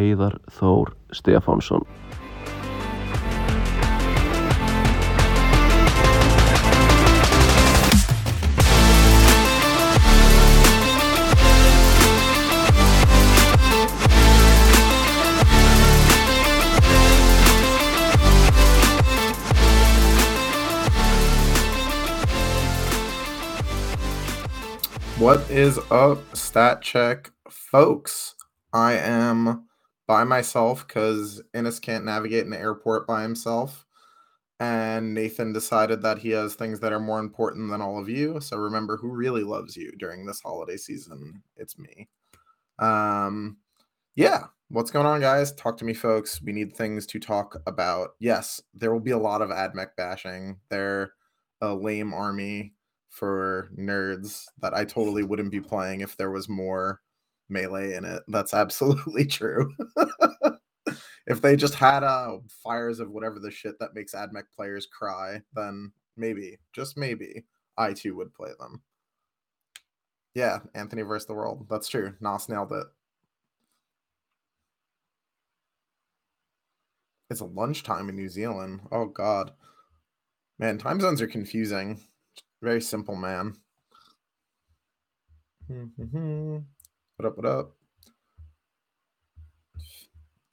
Heiðar Þór Stefánsson What is up, stat check, folks? I am by myself because Innes can't navigate an airport by himself. And Nathan decided that he has things that are more important than all of you. So remember who really loves you during this holiday season. It's me. Um, yeah. What's going on, guys? Talk to me, folks. We need things to talk about. Yes, there will be a lot of AdMech bashing. They're a lame army for nerds that I totally wouldn't be playing if there was more melee in it. That's absolutely true. if they just had uh fires of whatever the shit that makes AdMech players cry, then maybe, just maybe, I too would play them. Yeah, Anthony versus the world. That's true. Nos nailed it. It's lunchtime in New Zealand. Oh god. Man, time zones are confusing. Very simple man. Hmm, hmm, hmm. What up, what up?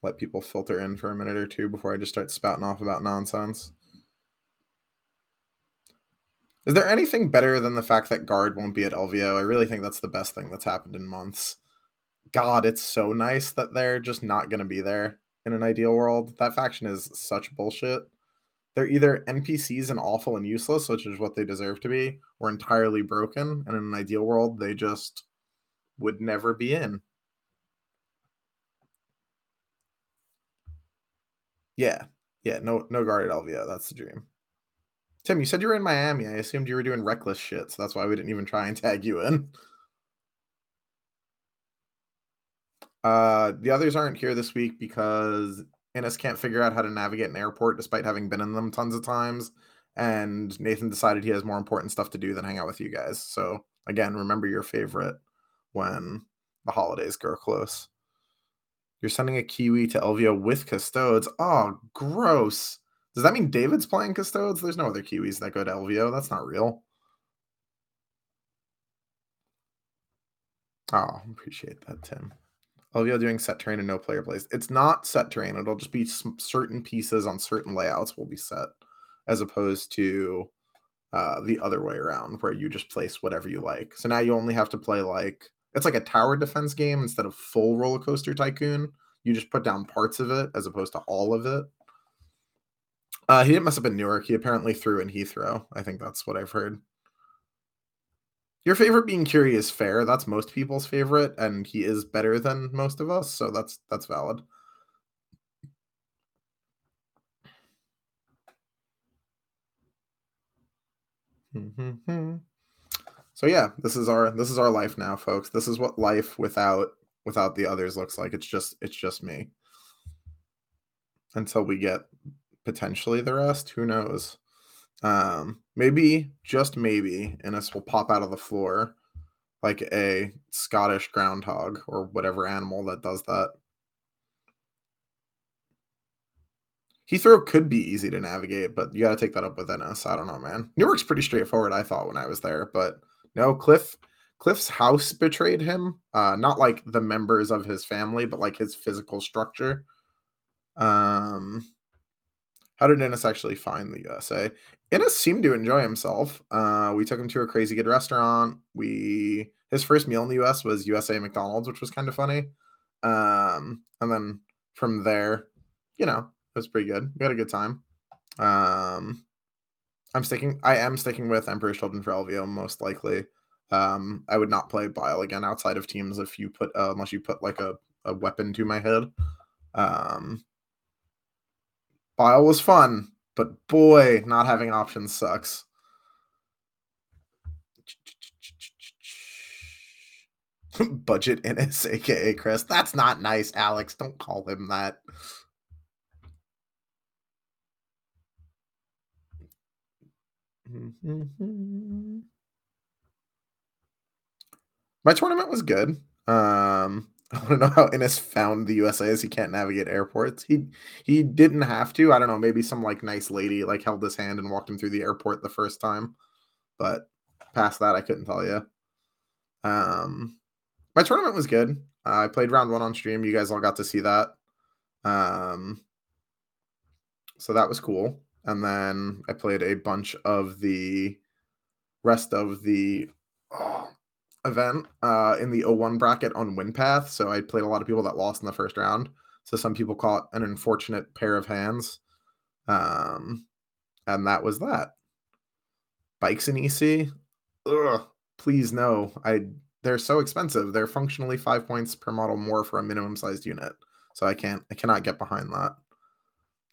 Let people filter in for a minute or two before I just start spouting off about nonsense. Is there anything better than the fact that guard won't be at LVO? I really think that's the best thing that's happened in months. God, it's so nice that they're just not going to be there in an ideal world. That faction is such bullshit they're either NPCs and awful and useless, which is what they deserve to be, or entirely broken. And in an ideal world, they just would never be in. Yeah, yeah, no, no guarded LVO. That's the dream. Tim, you said you were in Miami. I assumed you were doing reckless shit, so that's why we didn't even try and tag you in. Uh, the others aren't here this week because Innes can't figure out how to navigate an airport despite having been in them tons of times. And Nathan decided he has more important stuff to do than hang out with you guys. So again, remember your favorite when the holidays grow close. You're sending a Kiwi to LVO with Custodes. Oh, gross. Does that mean David's playing Custodes? There's no other Kiwis that go to LVO. That's not real. Oh, appreciate that, Tim. LVO doing set terrain and no player plays. It's not set terrain. It'll just be certain pieces on certain layouts will be set, as opposed to uh, the other way around, where you just place whatever you like. So now you only have to play like it's like a tower defense game instead of full roller coaster tycoon. You just put down parts of it as opposed to all of it. Uh, he didn't mess up in Newark. He apparently threw in Heathrow. I think that's what I've heard. Your favorite being Curie is fair. That's most people's favorite, and he is better than most of us, so that's that's valid. Hmm, hmm, hmm. So yeah, this is our this is our life now, folks. This is what life without without the others looks like. It's just it's just me. Until we get potentially the rest, who knows? Um, maybe, just maybe, Innes will pop out of the floor like a Scottish groundhog or whatever animal that does that. Heathrow could be easy to navigate, but you got to take that up with Innes. I don't know, man. Newark's pretty straightforward, I thought, when I was there, but no, Cliff. Cliff's house betrayed him. Uh, not like the members of his family, but like his physical structure. Um, how did Innes actually find the USA? Innes seemed to enjoy himself. Uh, we took him to a crazy good restaurant. We his first meal in the US was USA McDonald's, which was kind of funny. Um, and then from there, you know, it was pretty good. We had a good time. Um, I'm sticking. I am sticking with Emperor's Children for LVO most likely. Um, I would not play Bile again outside of teams if you put uh, unless you put like a, a weapon to my head. Um, Bile was fun, but boy, not having options sucks. Budget Innes, aka Chris. That's not nice, Alex. Don't call him that. My tournament was good. Um, I don't know how Innes found the USA as he can't navigate airports. He he didn't have to. I don't know. Maybe some like nice lady like held his hand and walked him through the airport the first time. But past that, I couldn't tell you. Um, my tournament was good. Uh, I played round one on stream. You guys all got to see that. Um, so that was cool. And then I played a bunch of the rest of the oh, event uh, in the 01 bracket on WinPath. So I played a lot of people that lost in the first round. So some people caught an unfortunate pair of hands. Um, and that was that. Bikes in EC, ugh, please no. I they're so expensive. They're functionally five points per model more for a minimum sized unit. So I can't I cannot get behind that.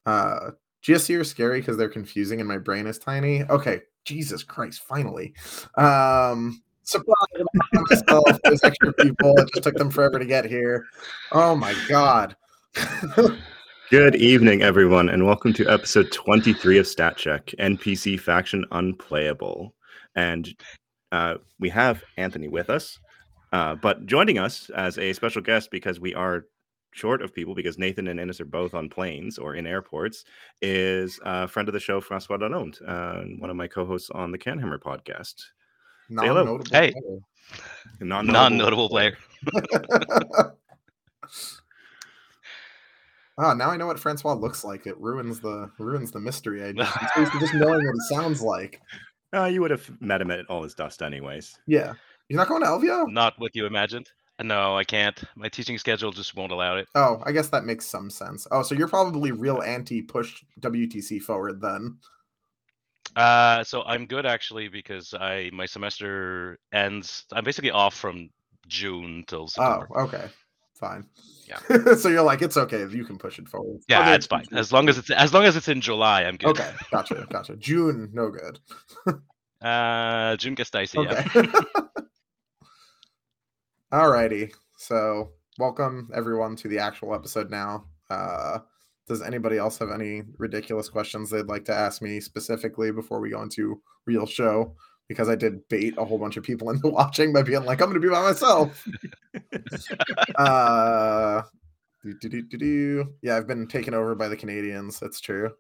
Uh GSC are scary because they're confusing and my brain is tiny. Okay, Jesus Christ, finally. Um surprise myself. Extra people. It just took them forever to get here. Oh my god. Good evening, everyone, and welcome to episode 23 of Stat Check NPC Faction Unplayable. And uh, we have Anthony with us, uh, but joining us as a special guest because we are short of people because Nathan and Innes are both on planes or in airports is a friend of the show, Francois Lalonde, uh, one of my co-hosts on the Canhammer podcast. Say hello. Hey. Non-notable- non-notable player. Ah, now I know what Francois looks like. It ruins the ruins the mystery. I just, I'm used to just knowing what he sounds like. Uh, you would have met him at all his dust, anyways. Yeah. You're not going to LVO? Not what you imagined. No, I can't. My teaching schedule just won't allow it. Oh, I guess that makes some sense. Oh, so you're probably real anti push WTC forward then. Uh, so I'm good actually because I my semester ends. I'm basically off from June till September. Oh, September. okay. Fine. Yeah. so you're like, it's okay. You can push it forward. yeah, Okay, it's fine as long as it's as long as it's in July. I'm good. Okay, gotcha, gotcha. June, no good. Uh, June gets dicey. Yeah. Alrighty. So welcome everyone to the actual episode now. Uh does anybody else have any ridiculous questions they'd like to ask me specifically before we go into real show? Because I did bait a whole bunch of people into watching by being like, I'm gonna be by myself. uh yeah, I've been taken over by the Canadians. That's true.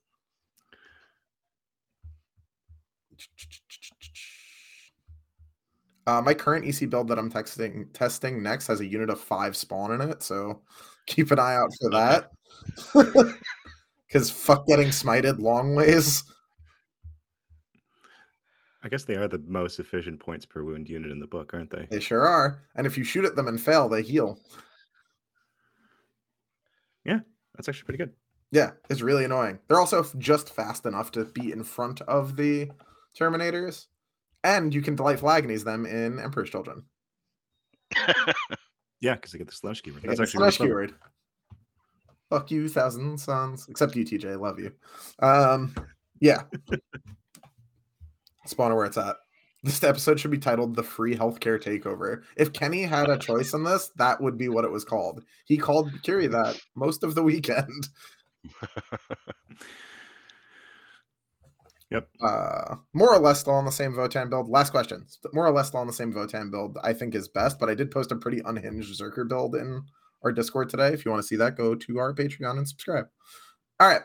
Uh, my current EC build that I'm texting testing next has a unit of five spawn in it, so keep an eye out for that. Because fuck getting smited long ways. I guess they are the most efficient points per wound unit in the book, aren't they? They sure are. And if you shoot at them and fail, they heal. Yeah, that's actually pretty good. Yeah, it's really annoying. They're also just fast enough to be in front of the Terminators. And you can Delightful Agonies them in Emperor's Children. Yeah, because they get the slash keyword. That's actually really slash clever. keyword. Fuck you, thousand sons. Except you, TJ. Love you. Um, yeah. Spawner where it's at. This episode should be titled "The Free Healthcare Takeover." If Kenny had a choice in this, that would be what it was called. He called Curie that most of the weekend. Yep. Uh, more or less still on the same Votann build. Last question. More or less still on the same Votann build. I think is best, but I did post a pretty unhinged Zerker build in our Discord today. If you want to see that, go to our Patreon and subscribe. All right,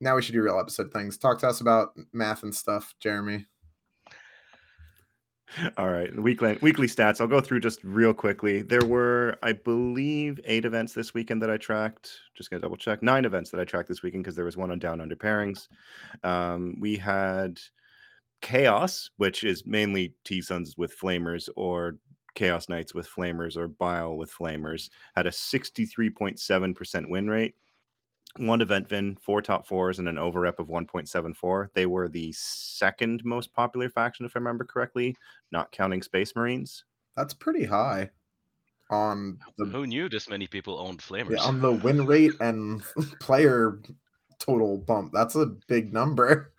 now we should do real episode things. Talk to us about math and stuff, Jeremy. All right, weekly weekly stats. I'll go through just real quickly. There were, I believe, eight events this weekend that I tracked. Just gonna double check. Nine events that I tracked this weekend because there was one on down under pairings. Um, we had chaos, which is mainly T Sons with flamers or Chaos Knights with flamers or Bile with flamers. Had a sixty-three point seven percent win rate. One event win, four top fours, and an overrep of 1.74. They were the second most popular faction, if I remember correctly, not counting Space Marines. That's pretty high on the Who knew this many people owned flamers? yeah, on the win rate and player total bump. That's a big number.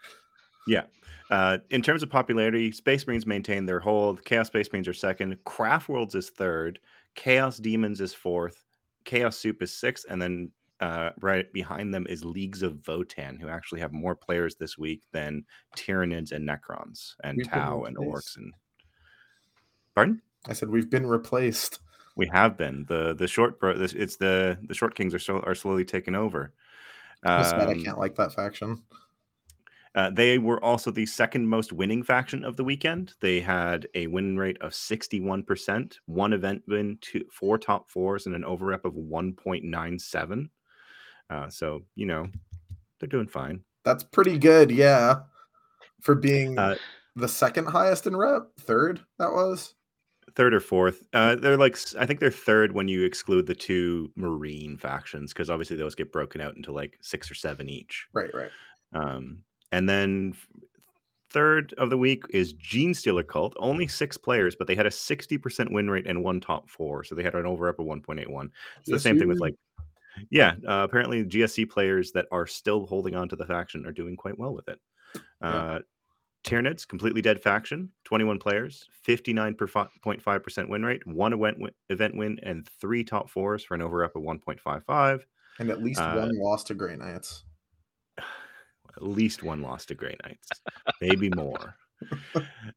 Yeah. Uh, in terms of popularity, Space Marines maintain their hold. Chaos Space Marines are second. Craft Worlds is third. Chaos Daemons is fourth. Chaos Soup is sixth. And then uh, right behind them is Leagues of Votann, who actually have more players this week than Tyranids and Necrons and We've Tau and. Orcs and. Pardon? I said we've been replaced. We have been the the short bro. This, it's the the short kings are so are slowly taking over. I'm I Um, can't like that faction. Uh, they were also the second most winning faction of the weekend. They had a win rate of 61%, one event win, two, four top fours, and an overrep of 1.97. Uh, so, you know, they're doing fine. That's pretty good, yeah. For being Uh, the second highest in rep, third that was. Third or fourth. Uh, they're like, I think they're third when you exclude the two Marine factions, because obviously those get broken out into like six or seven each. Right, right. Um, and then third of the week is Genestealer Cult. Only six players, but they had a 60% win rate and one top four. So they had an over up of 1.81. It's the same thing with like, yeah, uh, apparently GSC players that are still holding on to the faction are doing quite well with it. Yeah. Uh, Tyranids, completely dead faction, 21 players, 59.5% win rate, one event win, event win, and three top fours for an over up of 1.55. And at least Uh, one loss to Grey Knights. at least one loss to Grey Knights, maybe more.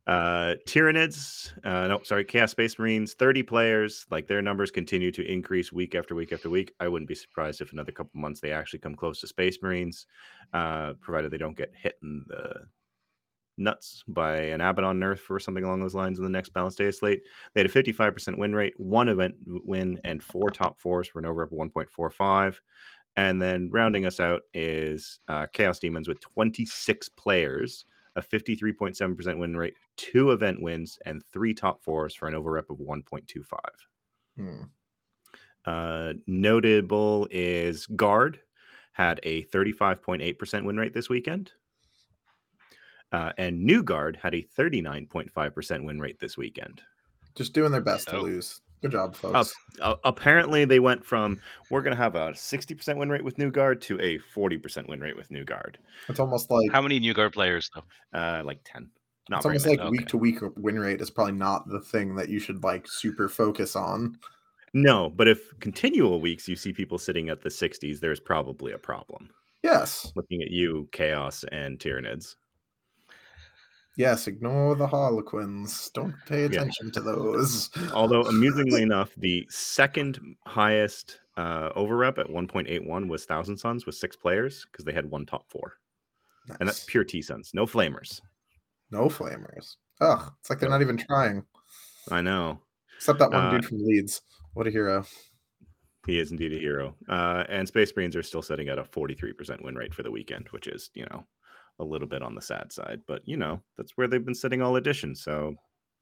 Uh, Tyranids, uh, no, sorry, Chaos Space Marines, 30 players. Like their numbers continue to increase week after week after week. I wouldn't be surprised if another couple months they actually come close to Space Marines, uh, provided they don't get hit in the nuts by an Abaddon nerf or something along those lines in the next balance day slate. They had a 55% win rate, one event win, and four top fours for an over of 1.45. And then rounding us out is uh, Chaos Daemons with 26 players, a 53.7% win rate, two event wins, and three top fours for an over rep of 1.25. Hmm. Uh, notable is Guard had a 35.8% win rate this weekend. Uh, and New Guard had a 39.5% win rate this weekend. Just doing their best to Oh. lose. Good job, folks. uh, apparently, they went from we're going to have a 60% win rate with New Guard to a 40% win rate with New Guard. It's almost like How many New Guard players though? Uh, like 10. Not it's very almost many. like week to week win rate is probably not the thing that you should like super focus on. No, but if continual weeks you see people sitting at the 60s, there's probably a problem. Yes. Looking at you, Chaos and Tyranids. Yes, ignore the Harlequins. Don't pay Yeah. attention to those. Although, amusingly enough, the second highest uh, over rep at 1.81 was Thousand Sons with six players because they had one top four. And that's pure T Sons, no flamers. no flamers. Ugh, it's like they're No. not even trying. I know. Except that one Uh, dude from Leeds. What a hero. He is indeed a hero. Uh, and Space Marines are still sitting at a 43% win rate for the weekend, which is, you know, a little bit on the sad side. But, you know, that's where they've been sitting all edition. So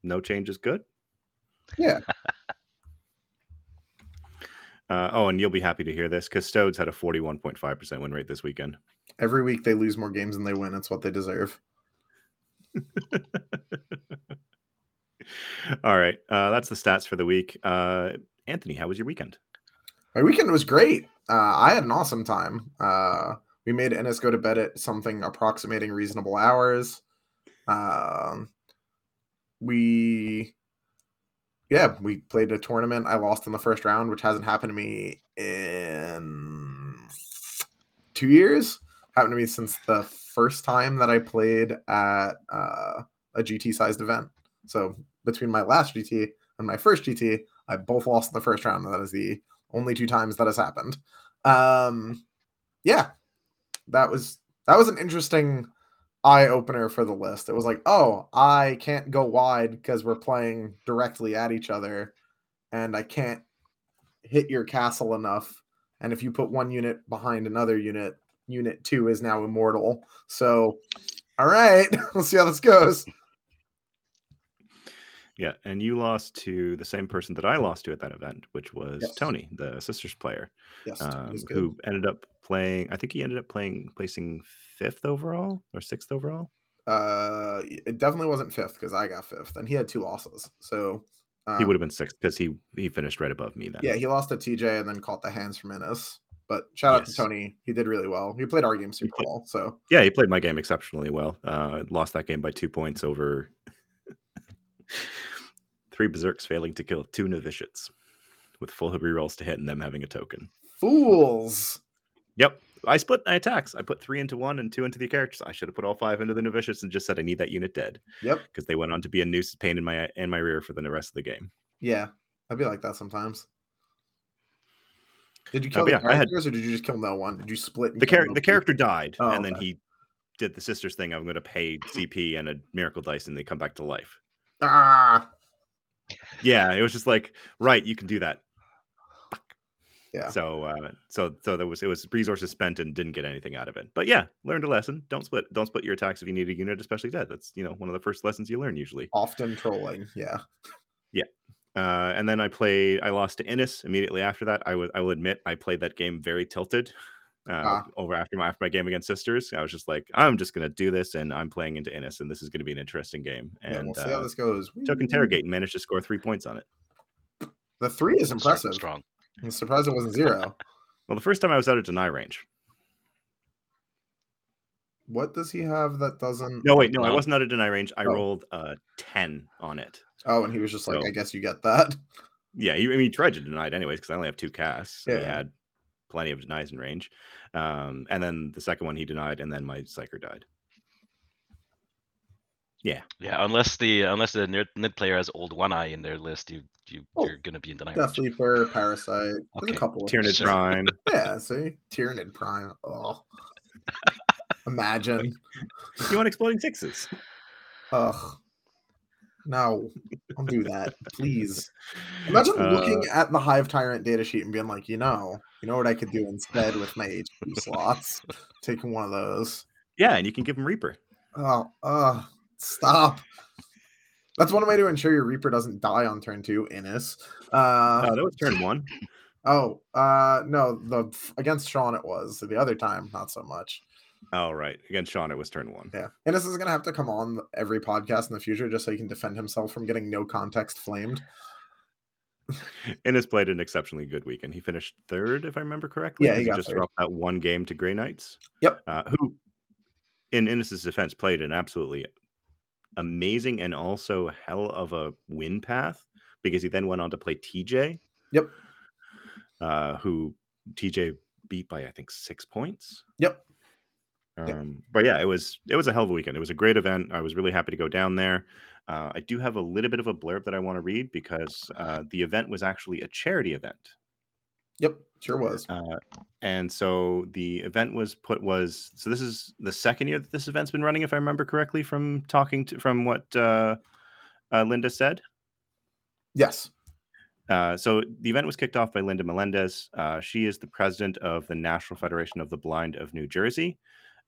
no change is good. Yeah. Uh, oh, and you'll be happy to hear this. Custodes had a 41.5% win rate this weekend. Every week they lose more games than they win. It's what they deserve. all right. Uh, that's the stats for the week. Uh, Anthony, how was your weekend? My weekend was great. Uh, I had an awesome time. We made Innes go to bed at something approximating reasonable hours. Um, we, yeah, we played a tournament. I lost in the first round, which hasn't happened to me in two years. Happened to me since the first time that I played at uh, a GT sized event. So between my last GT and my first GT, I both lost in the first round. That is the only two times that has happened. Um, yeah, that was that was an interesting eye opener for the list. It was like, oh, I can't go wide because we're playing directly at each other, and I can't hit your castle enough. And if you put one unit behind another unit, unit two is now immortal. So, all right, we'll see how this goes. Yeah. And you lost to the same person that I lost to at that event, which was Yes. Tony, the sisters player, Yes, um, who ended up playing, I think he ended up playing, placing fifth overall or sixth overall. Uh, it definitely wasn't fifth because I got fifth, and he had two losses. So um, he would have been sixth because he he finished right above me then. Yeah, he lost to TJ and then caught the hands from Innes. But shout out to Tony. He did really well. He played our game super played- well. So Yeah, he played my game exceptionally well. Uh, lost that game by two points over three berserks failing to kill two novitiates with full rerolls to hit and them having a token. fools. Yep. I split my attacks. I put three into one and two into the characters. I should have put all five into the novitiates and just said I need that unit dead Yep. because they went on to be a nuisance pain in my in my rear for the rest of the game. Yeah. I'd be like that sometimes. Did you Uh, kill the yeah, characters or did you just kill no one? Did you split? the kill char- no the character died, Oh, and then he did the sisters thing. I'm going to pay CP and a miracle dice, and they come back to life. Ah, Yeah, it was just like, right, you can do that. Yeah. So, uh, so, so there was it was resources spent and didn't get anything out of it. But yeah, learned a lesson. Don't split. Don't split your attacks if you need a unit, especially dead. That's you know one of the first lessons you learn usually. often trolling. Yeah. Yeah. Uh, and then I played. I lost to Innes immediately after that. I would. I will admit I played that game very tilted. Uh, Ah. Over after my after my game against Sisters, I was just like, I'm just gonna do this, and I'm playing into Innes, and this is gonna be an interesting game. yeah And we'll see how uh, this goes. took interrogate and managed to score three points on it. The three is Start impressive. Strong. I'm surprised it wasn't zero. Well, the first time I was out of deny range. what does he have that doesn't? No, wait, no, I wasn't out of deny range. I oh. rolled a ten on it. Oh, and he was just like, So- I guess you get that. Yeah, he, I mean, he tried to deny it anyways because I only have two casts. and He Yeah. had plenty of denies in range. Um, and then the second one he denied, and then my psyker died. Yeah, Yeah, unless the unless the nerd, mid player has old one eye in their list, you you Oh, you're gonna be in denial. Deathleaper, Parasite. There's Okay. a couple. of Tyranid Sure. Prime. Yeah, see, Tyranid Prime. Oh, imagine. you want exploding sixes? Ugh. No, don't do that, please. Imagine looking Uh, at the Hive Tyrant datasheet and being like, you know, you know what I could do instead with my HQ slots? Taking one of those. Yeah, and you can give him Reaper. Oh, uh, stop. That's one way to ensure your Reaper doesn't die on turn two, Innes. Uh, Oh, that was turn one. oh, uh, no, the against Sean it was. The other time, not so much. Oh, right. Against Sean, it was turn one. Yeah, Innes is gonna have to come on every podcast in the future just so he can defend himself from getting no context flamed. Innes played an exceptionally good weekend. He finished third, if I remember correctly. Yeah, he got just third. dropped that one game to Grey Knights. Yep. Uh, who, in Innes's defense, played an absolutely amazing and also hell of a win path because he then went on to play TJ. Yep. Uh, who TJ beat by I think six points. Yep. Um, but yeah, it was it was a hell of a weekend. It was a great event. I was really happy to go down there. Uh, I do have a little bit of a blurb that I want to read because uh, the event was actually a charity event. Yep, sure was. Uh, and so the event was put was so this is the second year that this event's been running, if I remember correctly, from talking to from what uh, uh, Linda said. Yes. Uh, so the event was kicked off by Linda Melendez. Uh, she is the president of the National Federation of the Blind of New Jersey.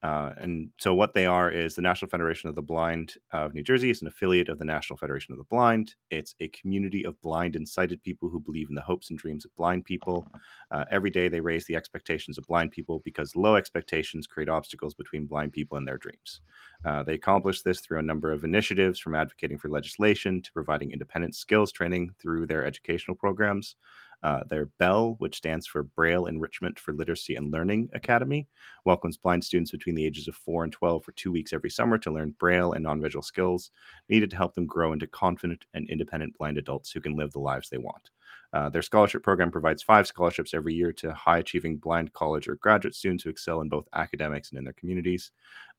Uh, and so what they are is the National Federation of the Blind of New Jersey is an affiliate of the National Federation of the Blind. It's a community of blind and sighted people who believe in the hopes and dreams of blind people. Uh, every day they raise the expectations of blind people because low expectations create obstacles between blind people and their dreams. Uh, they accomplish this through a number of initiatives, from advocating for legislation to providing independent skills training through their educational programs. Uh, their BELL, which stands for Braille Enrichment for Literacy and Learning Academy, welcomes blind students between the ages of 4 and 12 for two weeks every summer to learn Braille and non visual skills needed to help them grow into confident and independent blind adults who can live the lives they want. Uh, their scholarship program provides five scholarships every year to high achieving blind college or graduate students who excel in both academics and in their communities.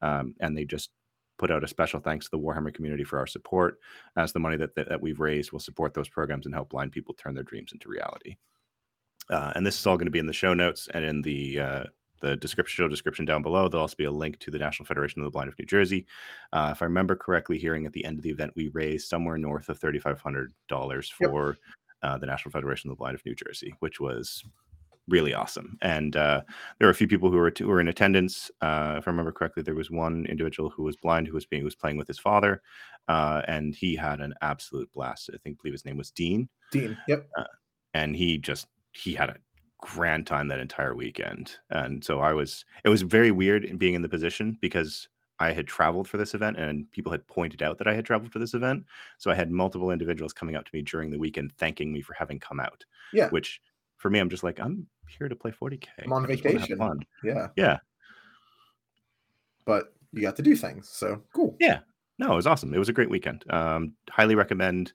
Um, and they just put out a special thanks to the Warhammer community for our support, as the money that, that, that we've raised will support those programs and help blind people turn their dreams into reality. Uh, and this is all going to be in the show notes and in the uh, the description show description down below. There'll also be a link to the National Federation of the Blind of New Jersey. Uh, if I remember correctly, hearing at the end of the event, we raised somewhere north of thirty five hundred dollars Yep. for uh, the National Federation of the Blind of New Jersey, which was really awesome. And uh, there were a few people who were, who were in attendance. Uh, if I remember correctly, there was one individual who was blind who was being who was playing with his father, uh, and he had an absolute blast. I think believe his name was Dean, Dean. Yep. and he just he had a grand time that entire weekend. And so I was it was very weird in being in the position because I had traveled for this event and people had pointed out that I had traveled for this event. So I had multiple individuals coming up to me during the weekend thanking me for having come out. Yeah. Which for me, I'm just like, I'm here to play 40k. I'm on I just wanna have vacation. Yeah. Yeah. But you got to do things. So cool. Yeah. No, it was awesome. It was a great weekend. Um, highly recommend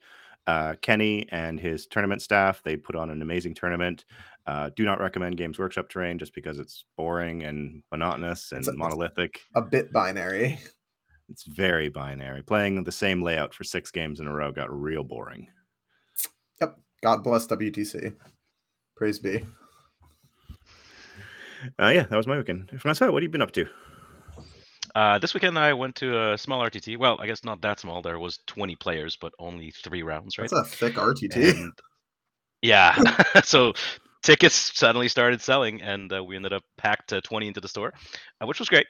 uh, Kenny and his tournament staff. They put on an amazing tournament. Uh, do not recommend Games Workshop terrain just because it's boring and monotonous and a- monolithic. A bit binary. It's very binary. Playing the same layout for six games in a row got real boring. Yep. God bless WTC. Praise be. Uh, yeah, that was my weekend. Francois, what have you been up to? Uh, this weekend I went to a small RTT. Well, I guess not that small. There was 20 players, but only three rounds, right? That's a thick RTT. And- yeah. so tickets suddenly started selling, and uh, we ended up packed uh, 20 into the store, uh, which was great.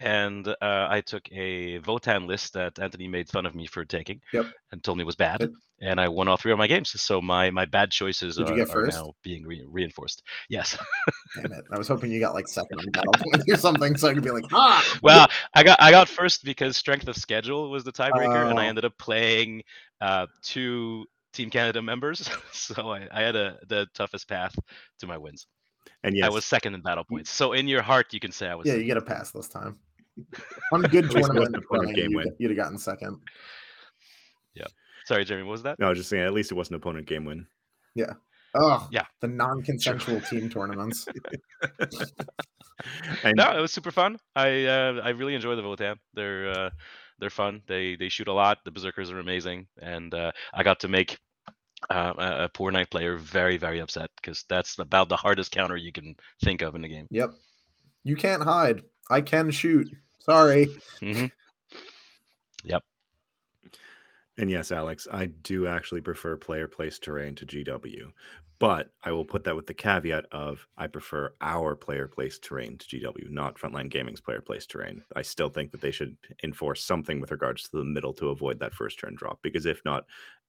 And uh, I took a Votann list that Anthony made fun of me for taking, Yep. and told me was bad, and I won all three of my games. So my my bad choices are, are now being re- reinforced. Yes. Damn it. I was hoping you got like second points or something so I could be like, ah well, I got I got first because strength of schedule was the tiebreaker, and I Oh. ended up playing uh, two Team Canada members, so I, I had a the toughest path to my wins. And yes, I was second in battle points. So in your heart, you can say I was. Yeah, second. you get a pass this time. On good At least it wasn't tournament a opponent running, game you, win. you'd have gotten second. Yeah. Sorry, Jeremy. What was that? no, I was just saying, at least it wasn't opponent game win. Yeah. Oh, Yeah. The non-consensual team tournaments. And No, it was super fun. I uh, I really enjoy the Votann. They're uh, they're fun. They they shoot a lot. The berserkers are amazing, and uh, I got to make uh, a, a poor knight player very very upset because that's about the hardest counter you can think of in the game. Yep. You can't hide. I can shoot. Sorry. hmm And yes, Alex, I do actually prefer player place terrain to GW, but I will put that with the caveat of I prefer our player place terrain to GW, not Frontline Gaming's player place terrain. I still think that they should enforce something with regards to the middle to avoid that first turn drop, because if not,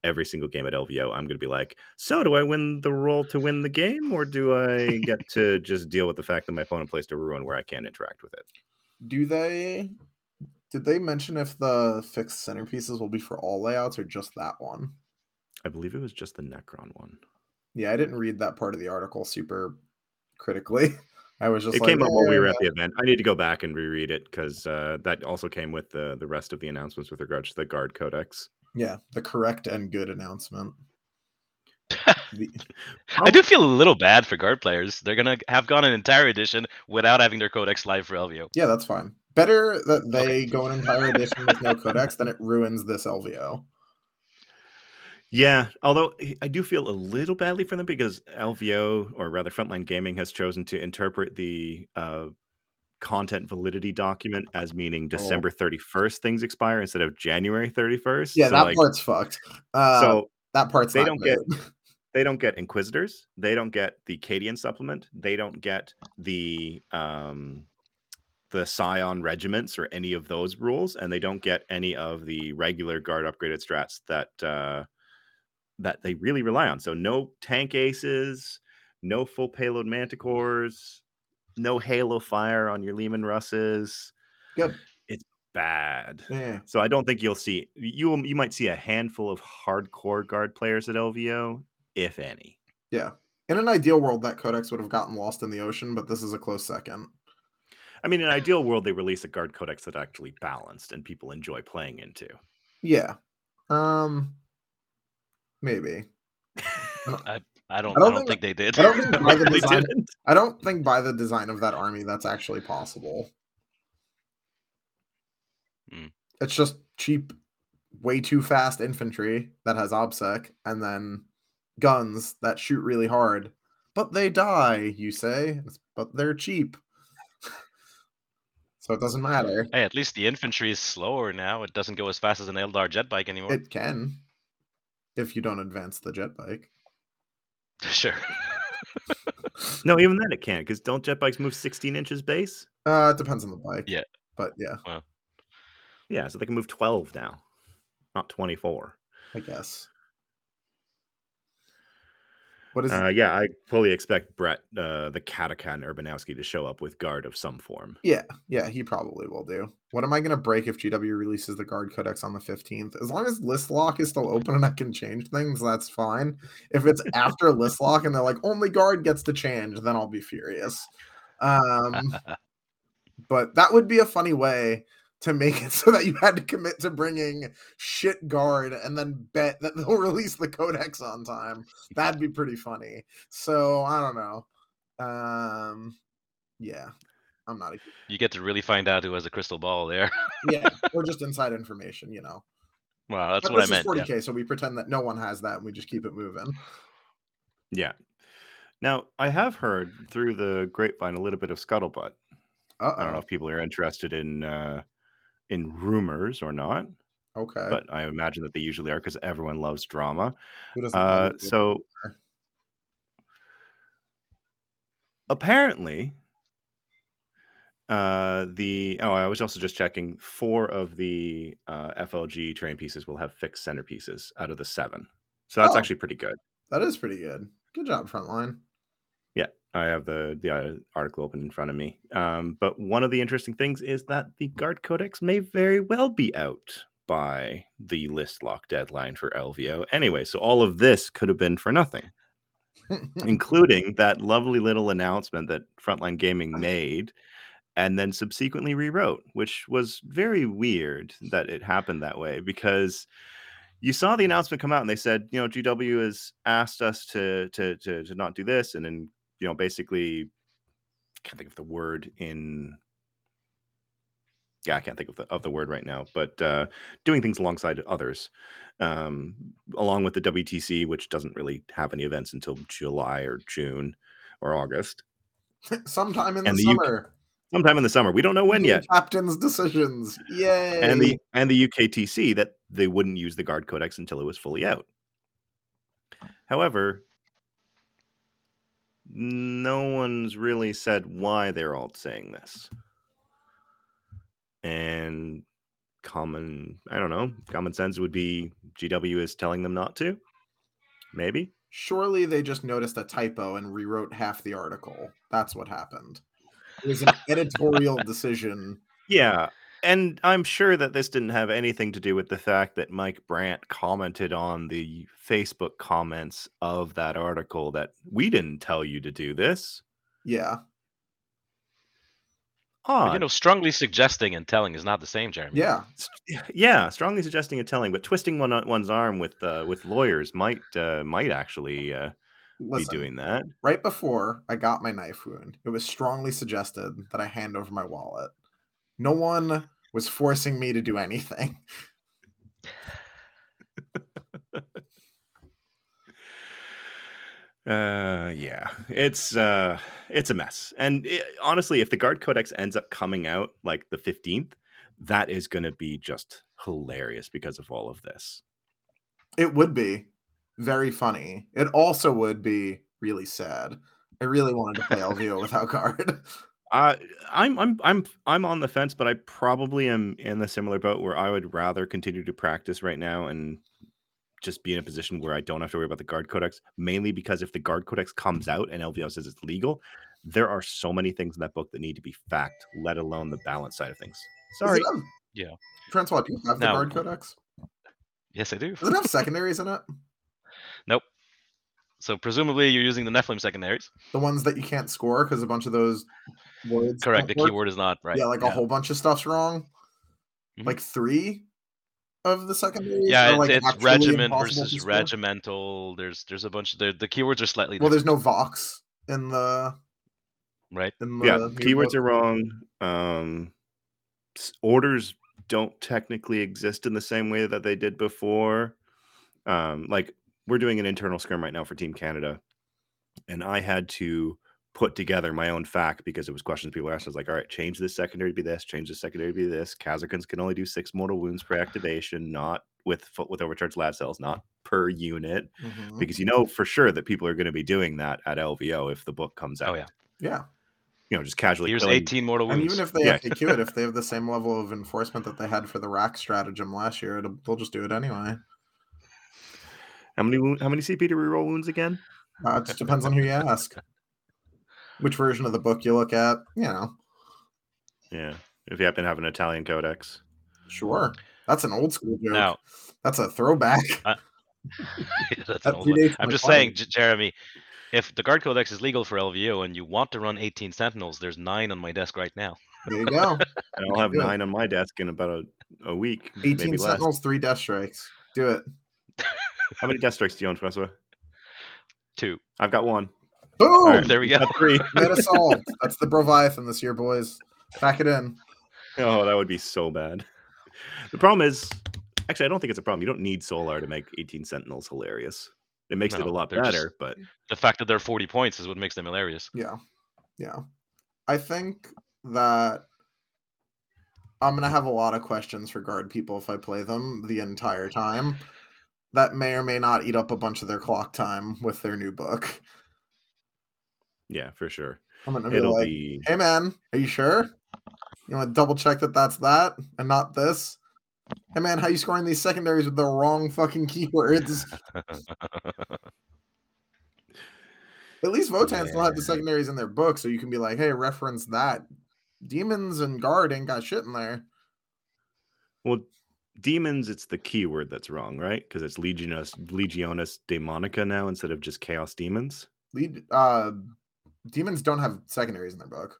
every single game at LVO, I'm going to be like, so do I win the roll to win the game, or do I get to just deal with the fact that my opponent placed a ruin where I can't interact with it? Do they did they mention if the fixed centerpieces will be for all layouts or just that one? I believe it was just the Necron one. Yeah, I didn't read that part of the article super critically. I was just it like, came up while we were "Eh, at the event. I need to go back and reread it because uh, that also came with the the rest of the announcements with regards to the guard codex. Yeah, the correct and good announcement. The- I do feel a little bad for guard players. They're gonna have gone an entire edition without having their codex live for LVO. yeah, that's fine. Better that they go an entire edition with no codex than it ruins this LVO. Yeah, although I- I do feel a little badly for them because LVO or rather Frontline Gaming has chosen to interpret the uh, content validity document as meaning December 31st things expire instead of January 31st. Yeah, so, that like, part's fucked. Uh, so that part's they don't get- they don't get inquisitors they don't get the cadian supplement they don't get the um the scion regiments or any of those rules and they don't get any of the regular guard upgraded strats that uh that they really rely on so no tank aces no full payload manticores no halo fire on your Leman Russes Good. it's bad Yeah. so I don't think you'll see you will- you might see a handful of hardcore guard players at LVO, if any. Yeah. In an ideal world, that codex would have gotten lost in the ocean, but this is a close second. I mean, in an ideal world, they release a guard codex that actually balanced and people enjoy playing into. Yeah. Um maybe. I don't. I I don't don't, think- think, they did. I don't think by the design. I don't think by the design of that army that's actually possible. Hmm. It's just cheap, way too fast infantry that has obsec, and then guns that shoot really hard. But they die, you say. But they're cheap. so it doesn't matter. Hey, at least the infantry is slower now. It doesn't go as fast as an Eldar jet bike anymore. It can. If you don't advance the jet bike. Sure. No, even then it can't because don't jet bikes move 16 inches base? Uh it depends on the bike. Yeah. But yeah, Yeah, so they can move 12 now, not 24. I guess. What is Uh, yeah, I fully expect Brett, uh, the Katakan Urbanowski, to show up with guard of some form. Yeah, yeah, he probably will do. What am I gonna break if GW releases the guard codex on the 15th? As long as list lock is still open and I can change things, that's fine. If it's after list lock and they're like only guard gets to change, then I'll be furious. Um but that would be a funny way to make it so that you had to commit to bringing shit guard and then bet that they'll release the codex on time. That'd be pretty funny. So I don't know. Um yeah. I'm not a you get to really find out who has a crystal ball there. yeah, or just inside information, you know. wow, that's But what I this is meant. yeah. 40k, so we pretend that no one has that and we just keep it moving. Yeah. Now, I have heard through the grapevine a little bit of scuttlebutt. Uh I don't know if people are interested in uh, in rumors or not. Okay. but I imagine that they usually are because everyone loves drama. Uh, so apparently, uh, the oh, I was also just checking. Four of the uh, FLG train pieces will have fixed centerpieces out of the seven, so that's Oh. actually pretty good. that is pretty good. Good job, Frontline. I have the the uh, article open in front of me. Um, but one of the interesting things is that the Guard Codex may very well be out by the list lock deadline for LVO. Anyway, so all of this could have been for nothing, including that lovely little announcement that Frontline Gaming made and then subsequently rewrote, which was very weird that it happened that way because you saw the announcement come out and they said, you know, GW has asked us to to to, to not do this, and then you know, basically, I can't think of the word in. Yeah, I can't think of the of the word right now, but uh, doing things alongside others, um, along with the WTC, which doesn't really have any events until July or June or August, Sometime in And the, the UK summer. sometime in the summer. We don't know when yet. Captain's decisions. Yay. and the and the UKTC that they wouldn't use the guard codex until it was fully out. However, no one's really said why they're all saying this. And common, I don't know, common sense would be GW is telling them not to. Maybe. Surely they just noticed a typo and rewrote half the article. That's what happened. It was an editorial decision. Yeah. And I'm sure that this didn't have anything to do with the fact that Mike Brandt commented on the Facebook comments of that article that we didn't tell you to do this. Yeah. But, Odd. you know, strongly suggesting and telling is not the same, Jeremy. Yeah. yeah, strongly suggesting and telling, but twisting one one's arm with uh, with lawyers might uh, might actually uh, be doing that. right before I got my knife wound, it was strongly suggested that I hand over my wallet. No one was forcing me to do anything. Uh, yeah, it's uh, it's a mess. And it, honestly, if the guard codex ends up coming out like the fifteenth, that is going to be just hilarious because of all of this. It would be very funny. It also would be really sad. I really wanted to play LVO without guard. Uh, I'm I'm I'm I'm on the fence, but I probably am in the similar boat where I would rather continue to practice right now and just be in a position where I don't have to worry about the guard codex. Mainly because if the guard codex comes out and LVO says it's legal, there are so many things in that book that need to be fact, let alone the balance side of things. Sorry, it have- Yeah. Francois, do you have the guard codex? Yes, I do. Does it have secondaries in it? Nope. So presumably you're using the Nephilim secondaries. The ones that you can't score because a bunch of those words. Correct. The keyword is not right. Yeah, like a whole bunch of stuff's wrong. Mhm. Like three of the secondaries. Yeah, are, it's, like, it's regiment versus regimental. There's there's a bunch of the the keywords are slightly Well, different, there's no Vox in the right? in the yeah, new keywords book. are wrong. Um, orders don't technically exist in the same way that they did before. Um, like we're doing an internal scrum right now for Team Canada, and I had to put together my own fact because it was questions people asked. I was like, all right, change this secondary to be this, change this secondary to be this. Kazakans can only do six mortal wounds per activation, not with fo- with overcharged lab cells, not per unit, Mhm. because you know for sure that people are going to be doing that at LVO if the book comes out. Oh yeah. Yeah, you know, just casually. Here's killing- 18 mortal wounds. and wounds. even if they Yeah. FAQ it, if they have the same level of enforcement that they had for the rack stratagem last year, it'll, they'll just do it anyway. How many how many CP to reroll wounds again? Uh, it just depends on who you ask. Which version of the book you look at, you know. Yeah, if you happen to have an Italian codex. Sure, that's an old school joke. Now, That's a throwback. that's That an old I'm just saying, J- Jeremy, if the guard codex is legal for LVO and you want to run 18 sentinels, there's nine on my desk right now. There you go. And I'll have Do it. nine on my desk in about a, a week. 18 maybe less. sentinels, three death strikes. Do it. How many death strikes do you own, Professor? Two. I've got one. Boom! All right, there we go. Three. Meta solved. That's the Broviathan this year, boys. Pack it in. Oh, that would be so bad. The problem is, actually, I don't think it's a problem. You don't need Solar to make 18 Sentinels hilarious. It makes it a lot they're just- better, but The fact that they're 40 points is what makes them hilarious. Yeah. Yeah. I think that I'm gonna have a lot of questions for guard people if I play them the entire time. That may or may not eat up a bunch of their clock time with their new book. Yeah, for sure. I'm gonna be It'll like, be "Hey man, are you sure? You want to double check that that's that and not this?" Hey man, how you scoring these secondaries with the wrong fucking keywords? At least Votann still have the secondaries in their book, so you can be like, "Hey, reference that." Demons and guard ain't got shit in there. well demons, it's the keyword that's wrong, right? Because it's Legionis Legiones Daemonica now instead of just Chaos Daemons. Lead uh demons don't have secondaries in their book.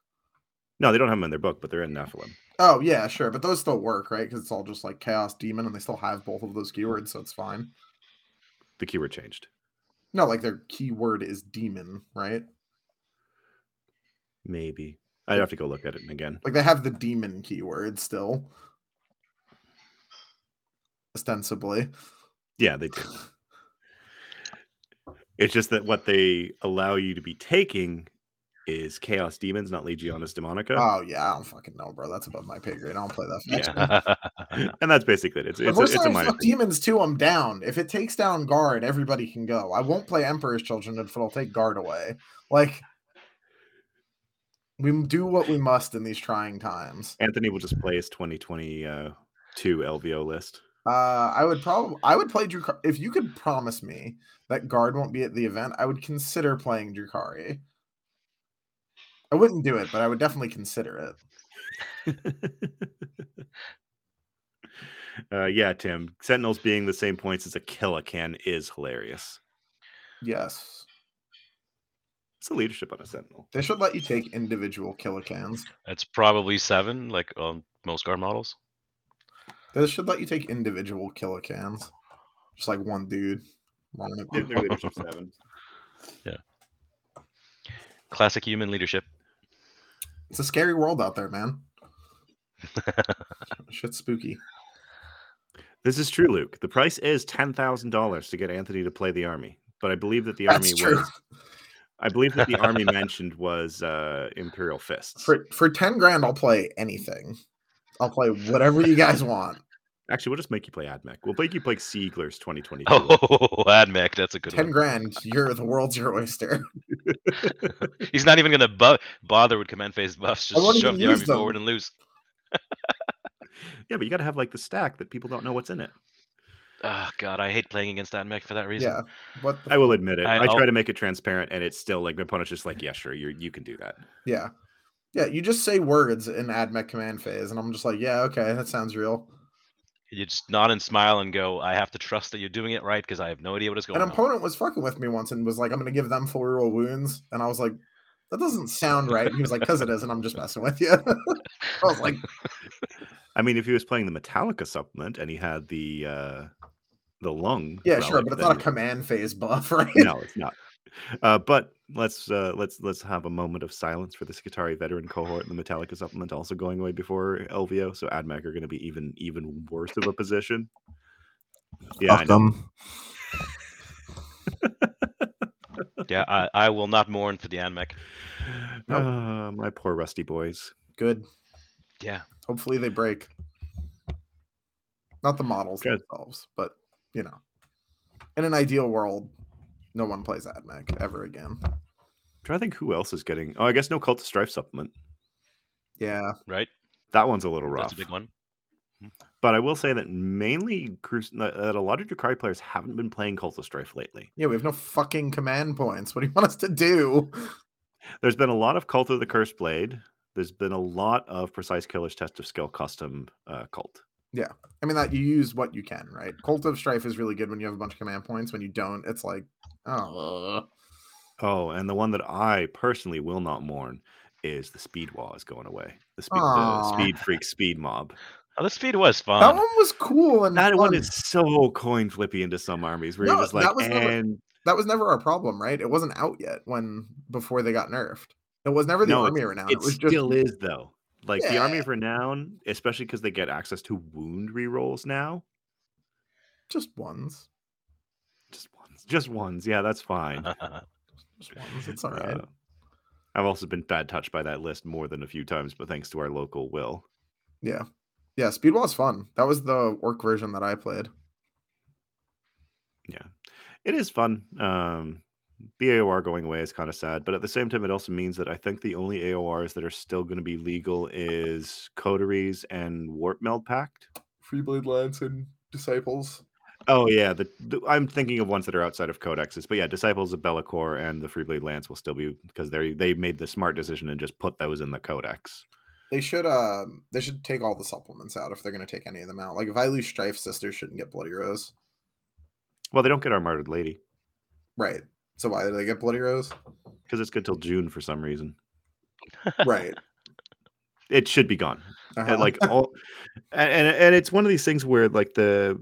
No, they don't have them in their book, but they're in Nephilim. Oh yeah, sure, but those still work, right? Because it's all just like chaos demon, and they still have both of those keywords, so it's fine. The keyword changed. No, like their keyword is demon, right? Maybe. I'd have to go look at it again. Like they have the demon keyword still, ostensibly. Yeah, they do. It's just that what they allow you to be taking is Chaos Daemons, not Legiones Daemonica. Oh yeah, I don't fucking know, bro. That's above my pay grade. I don't play that. yeah. and that's basically it. It's, it's, a, it's a minor demons too, I'm down. If it takes down guard, everybody can go. I won't play Emperor's Children if it'll take guard away. Like we do what we must in these trying times. Anthony will just play his 2022 LVO list. Uh, I would probably I would play Drukhari if you could promise me that guard won't be at the event. I would consider playing Drukhari. I wouldn't do it, but I would definitely consider it. uh, yeah, Tim. Sentinels being the same points as a Killa Kan is hilarious. Yes, It's the leadership on a Sentinel. they should let you take individual Killa Kans. It's probably seven, like on most guard models. They should let you take individual Killa Kans, just like one dude. running it. They're- they're leadership seven. Classic human leadership. It's a scary world out there, man. Shit's spooky. This is true, Luke. The price is ten thousand dollars to get Anthony to play the army, but I believe that the army That's true. was. I believe that the army mentioned was uh, Imperial Fists. For for ten grand, I'll play anything. I'll play whatever you guys want. Actually, we'll just make you play AdMech. We'll make you play Sieglers 2022. Oh, Admech, that's a good Ten one. grand, you're the world's your oyster. He's not even gonna bu- bother with command phase buffs. Just shove the army them. forward and lose. Yeah, but you got to have like the stack that people don't know what's in it. Oh god, I hate playing against Admech for that reason. Yeah. What the I will admit it. I- I, try to make it transparent, and it's still like my opponent's just like, yeah, sure, you you can do that. Yeah. Yeah, you just say words in ad AdMech command phase, and I'm just like, yeah, okay, that sounds real. You just nod and smile and go, I have to trust that you're doing it right because I have no idea what is going on. An on. opponent was fucking with me once and was like, I'm gonna give them full reroll wounds. And I was like, that doesn't sound right. And he was like, because it is, and I'm just messing with you. I was like, I mean, if he was playing the Metalica supplement and he had the uh the lung, yeah, sure, but it's not a command phase buff, right? no, it's not. Uh, but let's uh, let's let's have a moment of silence for the Skitarii veteran cohort and the Metalica supplement also going away before LVO. So AdMech are going to be even even worse of a position. Yeah, I know. Yeah, I, I will not mourn for the Admech. Nope. Ah, my poor rusty boys. Good. Yeah. Hopefully they break. Not the models Good. themselves, but you know. In an ideal world, no one plays AdMech ever again. trying to think who else is getting. Oh, I guess no Cult of Strife supplement. Yeah. Right? That one's a little rough. That's a big one. But I will say that mainly that that a lot of Drukhari players haven't been playing Cult of Strife lately. Yeah, we have no fucking command points. What do you want us to do? There's been a lot of Cult of the Cursed Blade. There's been a lot of Precise Killer's Test of Skill custom uh, Cult. Yeah, I mean that you use what you can, right? Cult of Strife is really good when you have a bunch of command points. When you don't, it's like, oh uh. Oh, and the one that I personally will not mourn is the Speed Wall is going away. The Speed, the Speed Freak Speed Mob. Oh, the speed was fun. that one was cool and That one is so coin flippy into some armies where you're No, just like, that was never- and that was never our problem, right? It wasn't out yet when before they got nerfed. It was never the No, army renown. it It was just still is though. Like the Army of Renown, especially because they get access to wound rerolls now. just ones. Just one. Just ones. Yeah, that's fine. Just ones, It's all right. Uh, I've also been bad touched by that list more than a few times, but thanks to our local Will. Yeah. Yeah, Speedball is fun. That was the work version that I played. Yeah, it is fun. Um, BAOR going away is kind of sad, but at the same time, it also means that I think the only AORs that are still going to be legal is Coteries and Warp Meld Pact. Freeblade Lance and Disciples. Oh yeah, the, the I'm thinking of ones that are outside of codexes, but yeah, Disciples of Be'lakor and the Freeblade Lance will still be because they they made the smart decision and just put those in the codex. They should uh they should take all the supplements out if they're gonna take any of them out. Like if I lose Strife Sisters shouldn't get Bloody Rose. Well, they don't get our Martyred Lady Right. So why do they get Bloody Rose? because it's good till June for some reason. Right. It should be gone. Uh-huh. And like all, and and it's one of these things where like the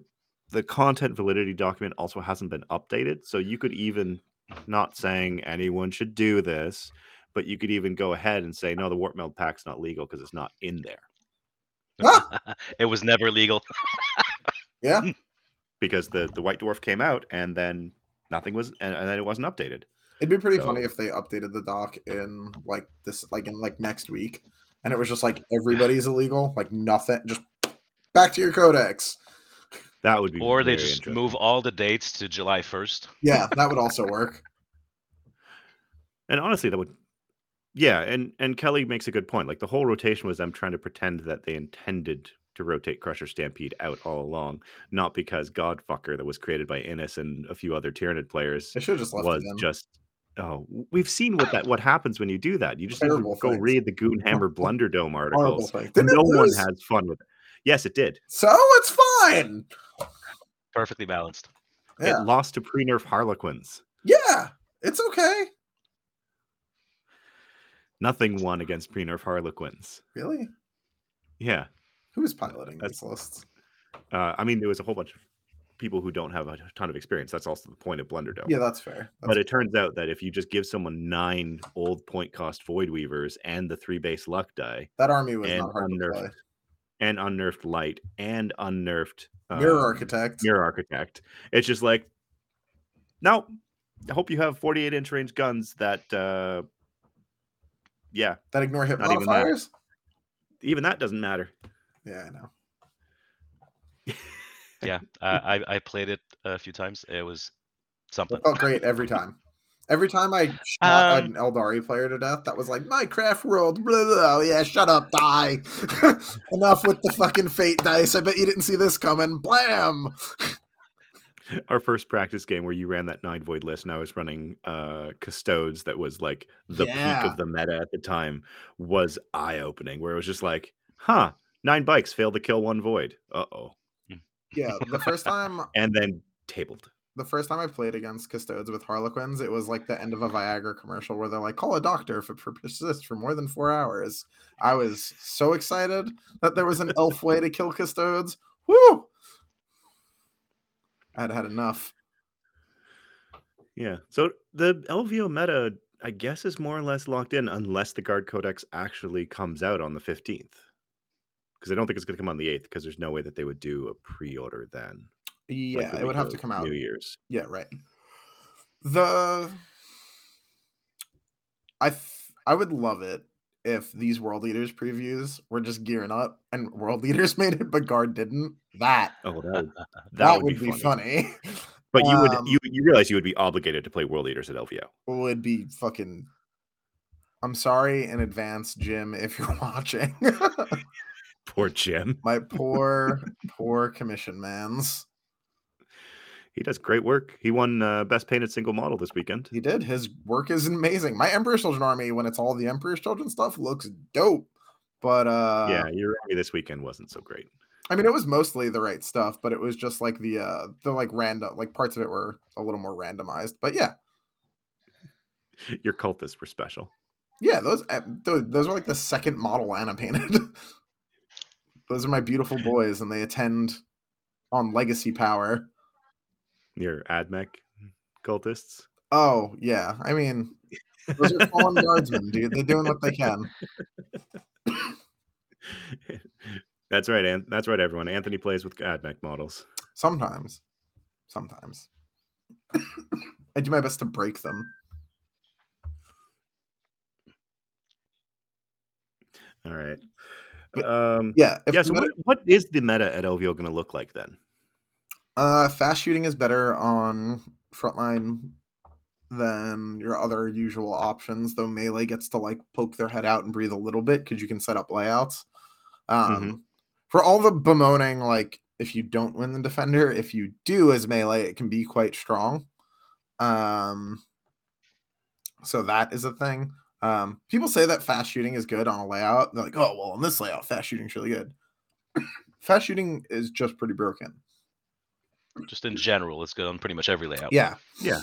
the content validity document also hasn't been updated, so you could even not saying anyone should do this, but you could even go ahead and say no, the warp meld pack's not legal because it's not in there Ah! it was never legal. yeah. because the the white dwarf came out and then nothing was and, and then it wasn't updated. It'd be pretty So- funny if they updated the doc in like this like in like next week and it was just like everybody's illegal, like nothing just back to your codex. That would be or they just move all the dates to July 1st. Yeah, that would also work. And honestly, that would, yeah. And and Kelly makes a good point. Like the whole rotation was them trying to pretend that they intended to rotate Crusher Stampede out all along, not because Godfucker that was created by Innes and a few other Tyranid players They should just left was it just. Oh, we've seen what that what happens when you do that. You just need to Terrible go things. read the Goonhammer Blunderdome Horrible articles. thing. Didn't it No one has fun with it. Yes, it did. So it's fine. Perfectly balanced. Yeah. It lost to pre-nerf Harlequins. Yeah. It's okay. Nothing won against pre-nerf Harlequins. Really? Yeah. Who was piloting That's- these lists? Uh, I mean, there was a whole bunch of people who don't have a ton of experience. That's also the point of Blunderdome. Yeah, that's fair. but it turns out that if you just give someone nine old point cost Void Weavers and the three base luck die that army was and not hard to play. Unnerfed and unnerfed light and unnerfed Mirror um, Architect. Mirror Architect, it's just like, no. I hope you have 48 inch range guns that, uh, yeah, that ignore hit Not even that. modifiers. even that doesn't matter. Yeah, I know. Yeah, uh, I I played it a few times. It was something. Oh, great every time. Every time I shot Um, an Eldari player to death, that was like Minecraft world. Blah, blah, blah. Yeah, shut up, die. Enough with the fucking fate dice. I bet you didn't see this coming. Blam. Our first practice game where you ran that nine void list and I was running uh custodes that was like the peak of the meta at the time was eye opening, where it was just like, huh, nine bikes failed to kill one void. Uh oh. Yeah, the first time And then tabled. The first time I played against Custodes with Harlequins, it was like the end of a Viagra commercial where they're like, call a doctor if it persists for more than four hours. I was so excited that there was an elf way to kill Custodes. Woo! I had had enough. Yeah. So the LVO meta, I guess, is more or less locked in unless the guard codex actually comes out on the 15th. Because I don't think it's going to come on the 8th because there's no way that they would do a pre order then. Like Yeah, the it would have to come out. New Year's. Yeah, right. The I th- I would love it if these World Eaters previews were just gearing up and world Eaters made it, but guard didn't. That Oh, that would, that, would, be, funny. But you would Um, you you realize you would be obligated to play World Eaters at LVO. would be fucking. I'm sorry in advance, Jim, if you're watching. Poor Jim. My poor, poor commission man's. He does great work. He won uh, best painted single model this weekend. He did. His work is amazing. My Emperor's Children army, when it's all the Emperor's Children stuff, looks dope. But uh yeah, your army this weekend wasn't so great. I mean, it was mostly the right stuff, but it was just like the uh the like random like parts of it were a little more randomized. But yeah, Your cultists were special. yeah, those uh, those, those are like the second model Anna painted. those are my beautiful boys, and they attend on Legacy Power. Your AdMech cultists. Oh yeah, I mean, those are fallen guardsmen, dude. They're doing what they can. that's right, and that's right, everyone. Anthony plays with AdMech models. Sometimes, sometimes. I do my best to break them. All right. But- Um, Yeah. Yeah. So what, what is the meta at LVO going to look like then? Uh, fast shooting is better on frontline than your other usual options, though melee gets to like poke their head out and breathe a little bit because you can set up layouts. Um, For all the bemoaning, like if you don't win the defender, if you do as melee, it can be quite strong. Um, so that is a thing. Um, people say that fast shooting is good on a layout. They're like, oh well, on this layout, fast shooting's really good. fast shooting is just pretty broken. Just in general, it's good on pretty much every layout. Yeah. Yeah,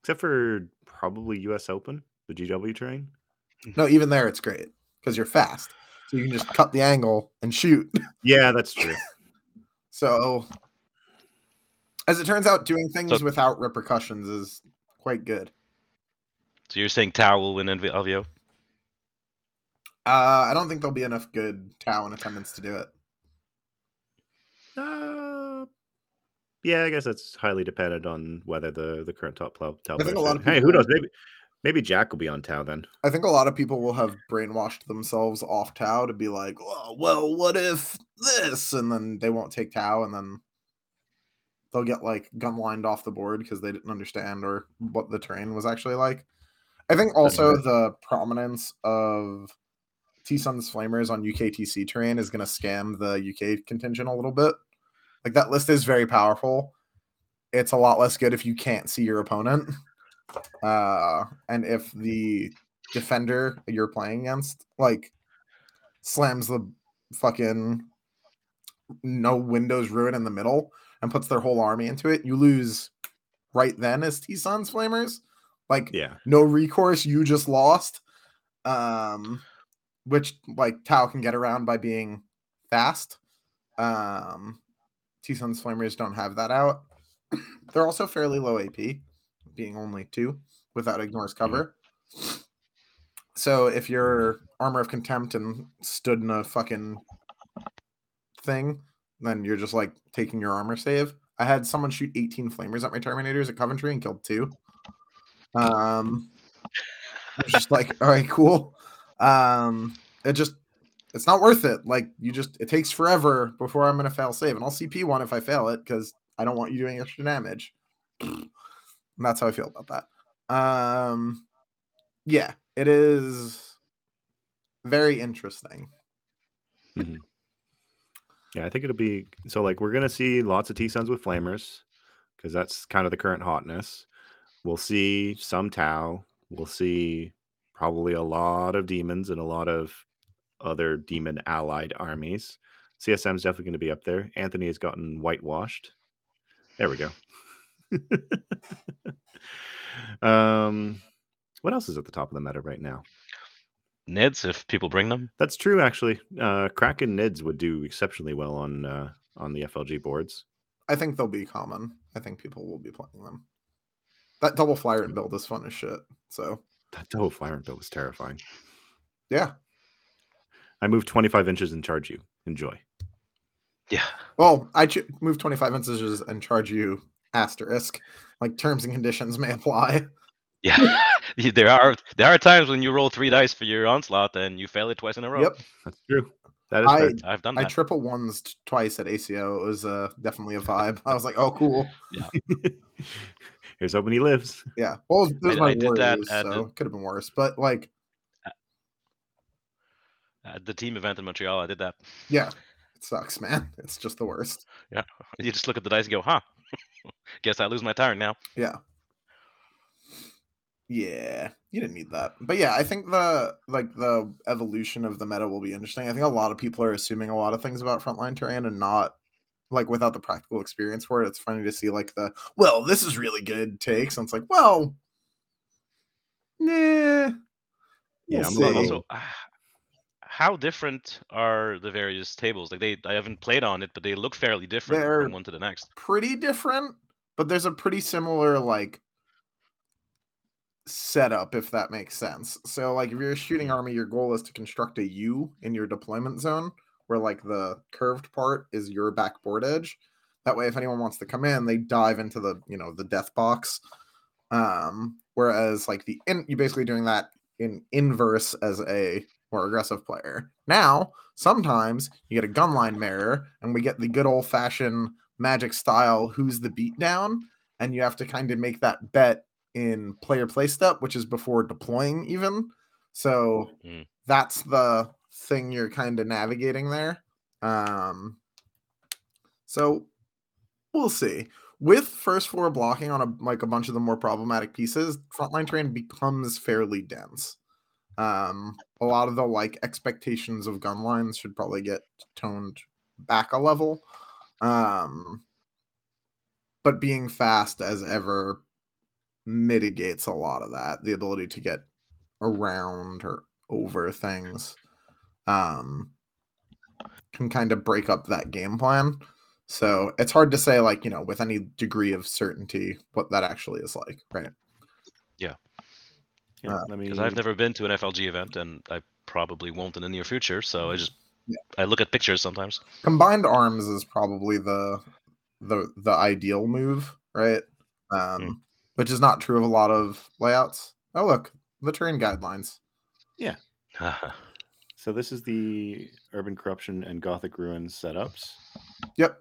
except for probably US Open, the GW train. No, even there it's great because you're fast. So you can just cut the angle and shoot. Yeah, that's true. So as it turns out, doing things So- without repercussions is quite good. So you're saying Tau will win NV LVO? Uh, I don't think there'll be enough good Tau in attendance to do it. Yeah, I guess that's highly dependent on whether the the current top club. I think a lot of hey, who knows? Maybe maybe Jack will be on Tau then. I think a lot of people will have brainwashed themselves off Tau to be like, oh, well, what if this? And then they won't take Tau and then they'll get like gun lined off the board because they didn't understand or what the terrain was actually like. I think also the prominence of T Sons Flamers on UKTC terrain is going to scam the UK contingent a little bit. Like that list is very powerful. It's a lot less good if you can't see your opponent. Uh, and if the defender you're playing against like slams the fucking no windows ruin in the middle and puts their whole army into it, you lose right then as T Sons Flamers. Like Yeah, no recourse, you just lost. Um, which like Tau can get around by being fast. Um, T Sons Flamers don't have that out. They're also fairly low AP, being only two without ignores cover. So if you're armor of contempt and stood in a fucking thing, then you're just like taking your armor save. I had someone shoot 18 flamers at my terminators at Coventry and killed two. Um, I was just like, all right, cool. Um, it just it's not worth it. Like you just it takes forever before I'm gonna fail save, and I'll CP one if I fail it because I don't want you doing extra damage. And that's how I feel about that. Um, yeah, it is very interesting. yeah. I think it'll be so. Like we're gonna see lots of T Sons with Flamers because that's kind of the current hotness. We'll see some Tau. We'll see probably a lot of demons and a lot of other demon allied armies. CSM is definitely going to be up there. Anthony has gotten whitewashed. There we go. um, what else is at the top of the meta right now? Nids, if people bring them. That's true, actually. Uh, Kraken Nids would do exceptionally well on uh, on the FLG boards. I think they'll be common. I think people will be playing them. That double flyer and build is fun as shit. So That double fire build was terrifying. yeah. I moved 25 inches and charge you. Enjoy. Yeah. Well, I ch- move 25 inches and charge you asterisk. Like terms and conditions may apply. Yeah. there are there are times when you roll three dice for your onslaught and you fail it twice in a row. Yep. That's true. That is I- fair. I've done I triple ones t- twice at ACO. It was uh, definitely a vibe. I was like, oh, cool. Yeah. Here's hoping he lives. Yeah. Well, it was I- my I did that Warriors, so the- could have been worse. But like, At the team event in Montreal, I did that. yeah, it sucks, man. It's just the worst. Yeah, you just look at the dice and go, huh? Guess I lose my turn now. Yeah. Yeah, you didn't need that. But yeah, I think the like the evolution of the meta will be interesting. I think a lot of people are assuming a lot of things about frontline terrain and not like without the practical experience for it. It's funny to see like the well, this is really good takes. And it's like, well, nah. Yeah, we'll I'm see. Also, ah, how different are the various tables? Like they, I haven't played on it, but they look fairly different They're- from one to the next. pretty different, but there's a pretty similar like setup if that makes sense. So like if you're a shooting army, your goal is to construct a U in your deployment zone where like the curved part is your backboard edge. That way, if anyone wants to come in, they dive into the you know the death box. Um, whereas like the in, you're basically doing that in inverse as a more aggressive player. Now, sometimes you get a gunline mirror, and we get the good old fashioned magic style who's the beatdown, and you have to kind of make that bet in player play step, which is before deploying even. So Mm. that's the thing you're kind of navigating there. Um, so we'll see. With first floor blocking on a like a bunch of the more problematic pieces, frontline terrain becomes fairly dense. Um, a lot of the like expectations of gun lines should probably get toned back a level. Um, but being fast as ever mitigates a lot of that. The ability to get around or over things um can kind of break up that game plan. So it's hard to say, like, you know, with any degree of certainty what that actually is like, right? Yeah, Uh, let me. Because I've never been to an FLG event, and I probably won't in the near future. So I just Yeah. I look at pictures sometimes. Combined arms is probably the the the ideal move, right? Um which is not true of a lot of layouts. Oh look, the terrain guidelines. Yeah. so this is the Urban Corruption and Gothic Ruins setups. Yep.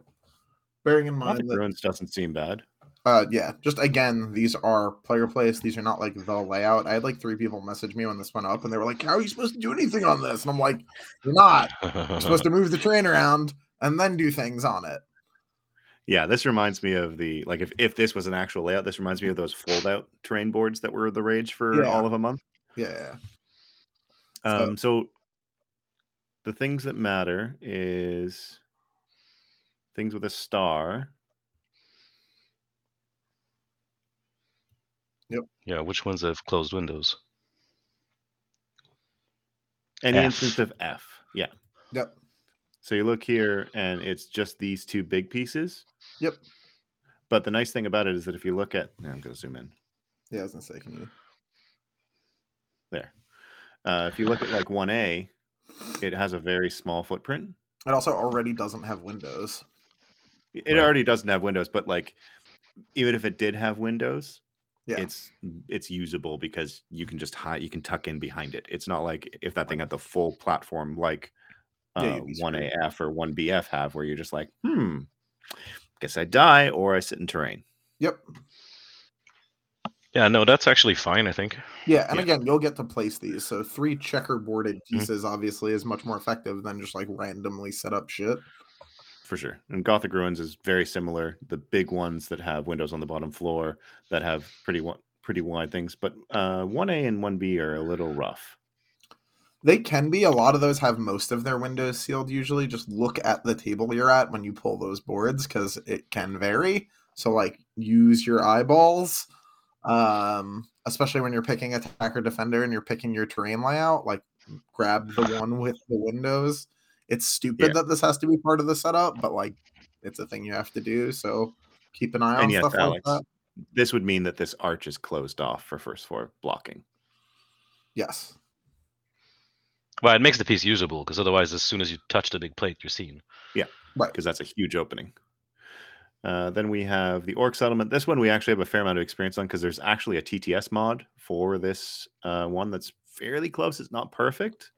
Bearing in mind Gothic that Ruins doesn't seem bad. Uh, yeah. Just again, these are player plays. These are not like the layout. I had like three people message me when this went up, and they were like, "How are you supposed to do anything on this?" And I'm like, "You're not. You're supposed to move the train around and then do things on it." Yeah, this reminds me of the like if if this was an actual layout, this reminds me of those fold out terrain boards that were the rage for Yeah. all of a month. Yeah. Um, so the things that matter is things with a star. Yeah, which ones have closed windows? Any F. instance of F. Yeah. Yep. So you look here and it's just these two big pieces. Yep. But the nice thing about it is that if you look at I'm gonna zoom in. Yeah. I was gonna say, can you? There. Uh, if you look at like 1A, it has a very small footprint. It also already doesn't have windows. It Right. already doesn't have windows, but like even if it did have windows, Yeah. it's it's usable because you can just hide you can tuck in behind it. It's not like if that thing had the full platform like uh, you'd be one screwed. AF or one BF have where you're just like, hmm, guess I die or I sit in terrain. Yep. Yeah, no, that's actually fine. I think. Yeah, and Yeah. again, you'll get to place these. So three checkerboarded Mm-hmm. pieces obviously is much more effective than just like randomly set up shit. For sure. And Gothic Ruins is very similar. The big ones that have windows on the bottom floor that have pretty pretty wide things, but uh, 1A and 1B are a little rough. They can be. A lot of those have most of their windows sealed usually. Just look at the table you're at when you pull those boards because it can vary. So like use your eyeballs. Um, especially when you're picking attacker defender and you're picking your terrain layout, like grab the one with the windows. It's stupid Yeah. that this has to be part of the setup, but like it's a thing you have to do. So keep an eye on And yes, stuff Alex, like that. this would mean that this arch is closed off for first floor blocking. Yes. Well, it makes the piece usable because otherwise, as soon as you touch the big plate, you're seen. Yeah, right. because that's a huge opening. Uh, then we have the Orc settlement. This one we actually have a fair amount of experience on because there's actually a TTS mod for this uh, one that's fairly close. It's not perfect,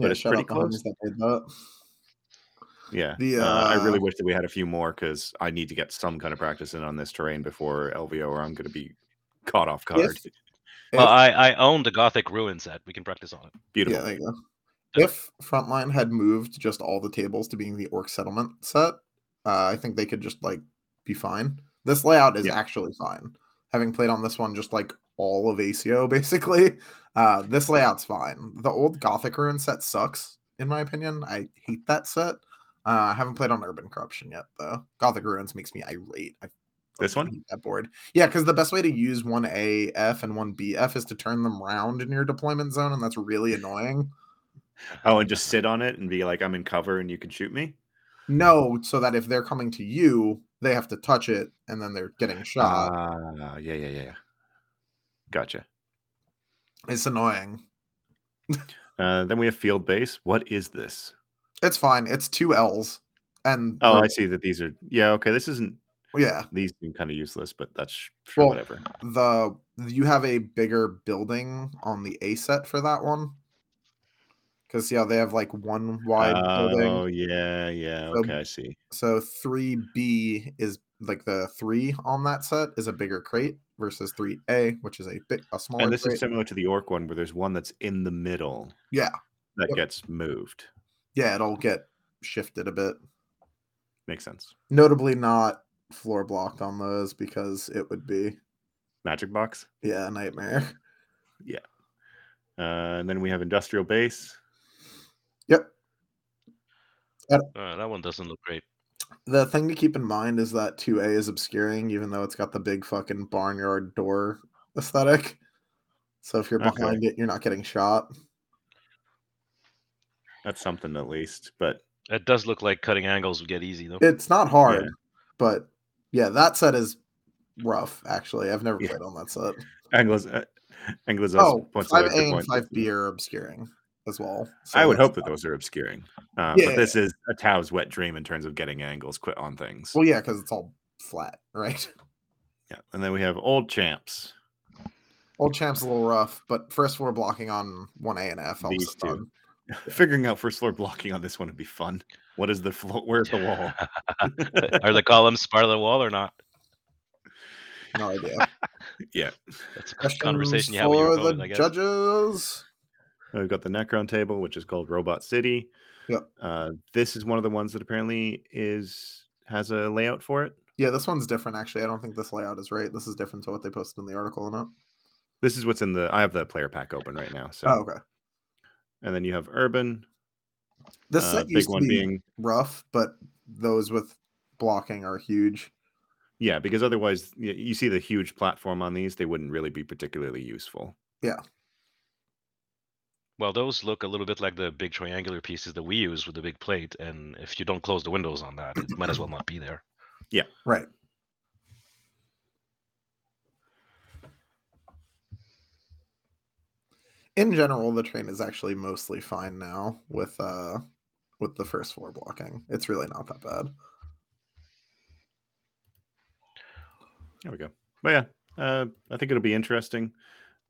but it's pretty out the homies close. that made that. Yeah. The, uh, I really uh, wish that we had a few more because I need to get some kind of practice in on this terrain before LVO, or I'm going to be caught off guard. If- Well, If- I I own the Gothic Ruin set. We can practice on it. Beautiful. Yeah, there you go. If Frontline had moved just all the tables to being the Orc settlement set, uh, I think they could just like be fine. This layout is Yeah. actually fine. Having played on this one just like all of ACO basically, uh, this layout's fine. The old Gothic Ruin set sucks, in my opinion. I hate that set. Uh, I haven't played on Urban Corruption yet, though. Gothic Ruins makes me irate. I This one? that board. Yeah, because the best way to use one AF and one BF is to turn them round in your deployment zone, and that's really annoying. Oh, and just sit on it and be like, I'm in cover and you can shoot me. No, so that if they're coming to you, they have to touch it and then they're getting shot. Yeah, yeah, yeah. yeah. Gotcha. It's annoying. Uh, then we have field base. What is this? It's fine. It's two L's. And Oh, I see that these are. Yeah, okay. This isn't. yeah, These seem kind of useless, but that's sure, Well, whatever. the you have a bigger building on the A set for that one. Because yeah, they have like one wide building. Oh, yeah, yeah. So- Okay, I see. So three B is like the three on that set is a bigger crate versus three A, which is a bit a smaller. And this crate. is similar to the orc one, where there's one that's in the middle yeah, that Yep. gets moved. yeah, it'll get shifted a bit. Makes sense. Notably, not floor blocked on those because it would be Magic box. yeah nightmare. Yeah. Uh, and then we have industrial base. Yep. Uh, that one doesn't look great. The thing to keep in mind is that 2A is obscuring, even though it's got the big fucking barnyard door aesthetic. So if you're Okay. behind it, you're not getting shot. That's something at least. But It does look like cutting angles would get easy though. It's not hard, Yeah. but yeah, that set is rough. Actually, I've never Yeah. played on that set. Anglos, uh, Anglos Oh, points five out a A good and five B are obscuring as well. I would hope that those are obscuring. Uh, Yeah, but this is a Tau's wet dream in terms of getting angles quit on things. Well, yeah, because it's all flat, right? Yeah. And then we have old champs. Old champ's a little rough, but first floor blocking on one A and F. helps These two. ton. Figuring out first floor blocking on this one would be fun. What is the floor? Where's the wall? Are the columns part of the wall or not? No idea. yeah. That's a Questions conversation you have with your for opponent, the I guess. judges. We've got the Necron table, which is called Robot City. Yep. Uh, this is one of the ones that apparently is has a layout for it. Yeah, this one's different. Actually, I don't think this layout is right. This is different to what they posted in the article. or not. This is what's in the. I have the player pack open right now. So, Oh, okay. and then you have Urban. This uh, set big used to one be being rough, but those with blocking are huge. yeah, because otherwise you see the huge platform on these, they wouldn't really be particularly useful. Well, those look a little bit like the big triangular pieces that we use with the big plate, and if you don't close the windows on that, it might as well not be there. Yeah. Right. In general, the train is actually mostly fine now with uh with the first floor blocking. It's really not that bad. There we go. But yeah, uh, I think it'll be interesting.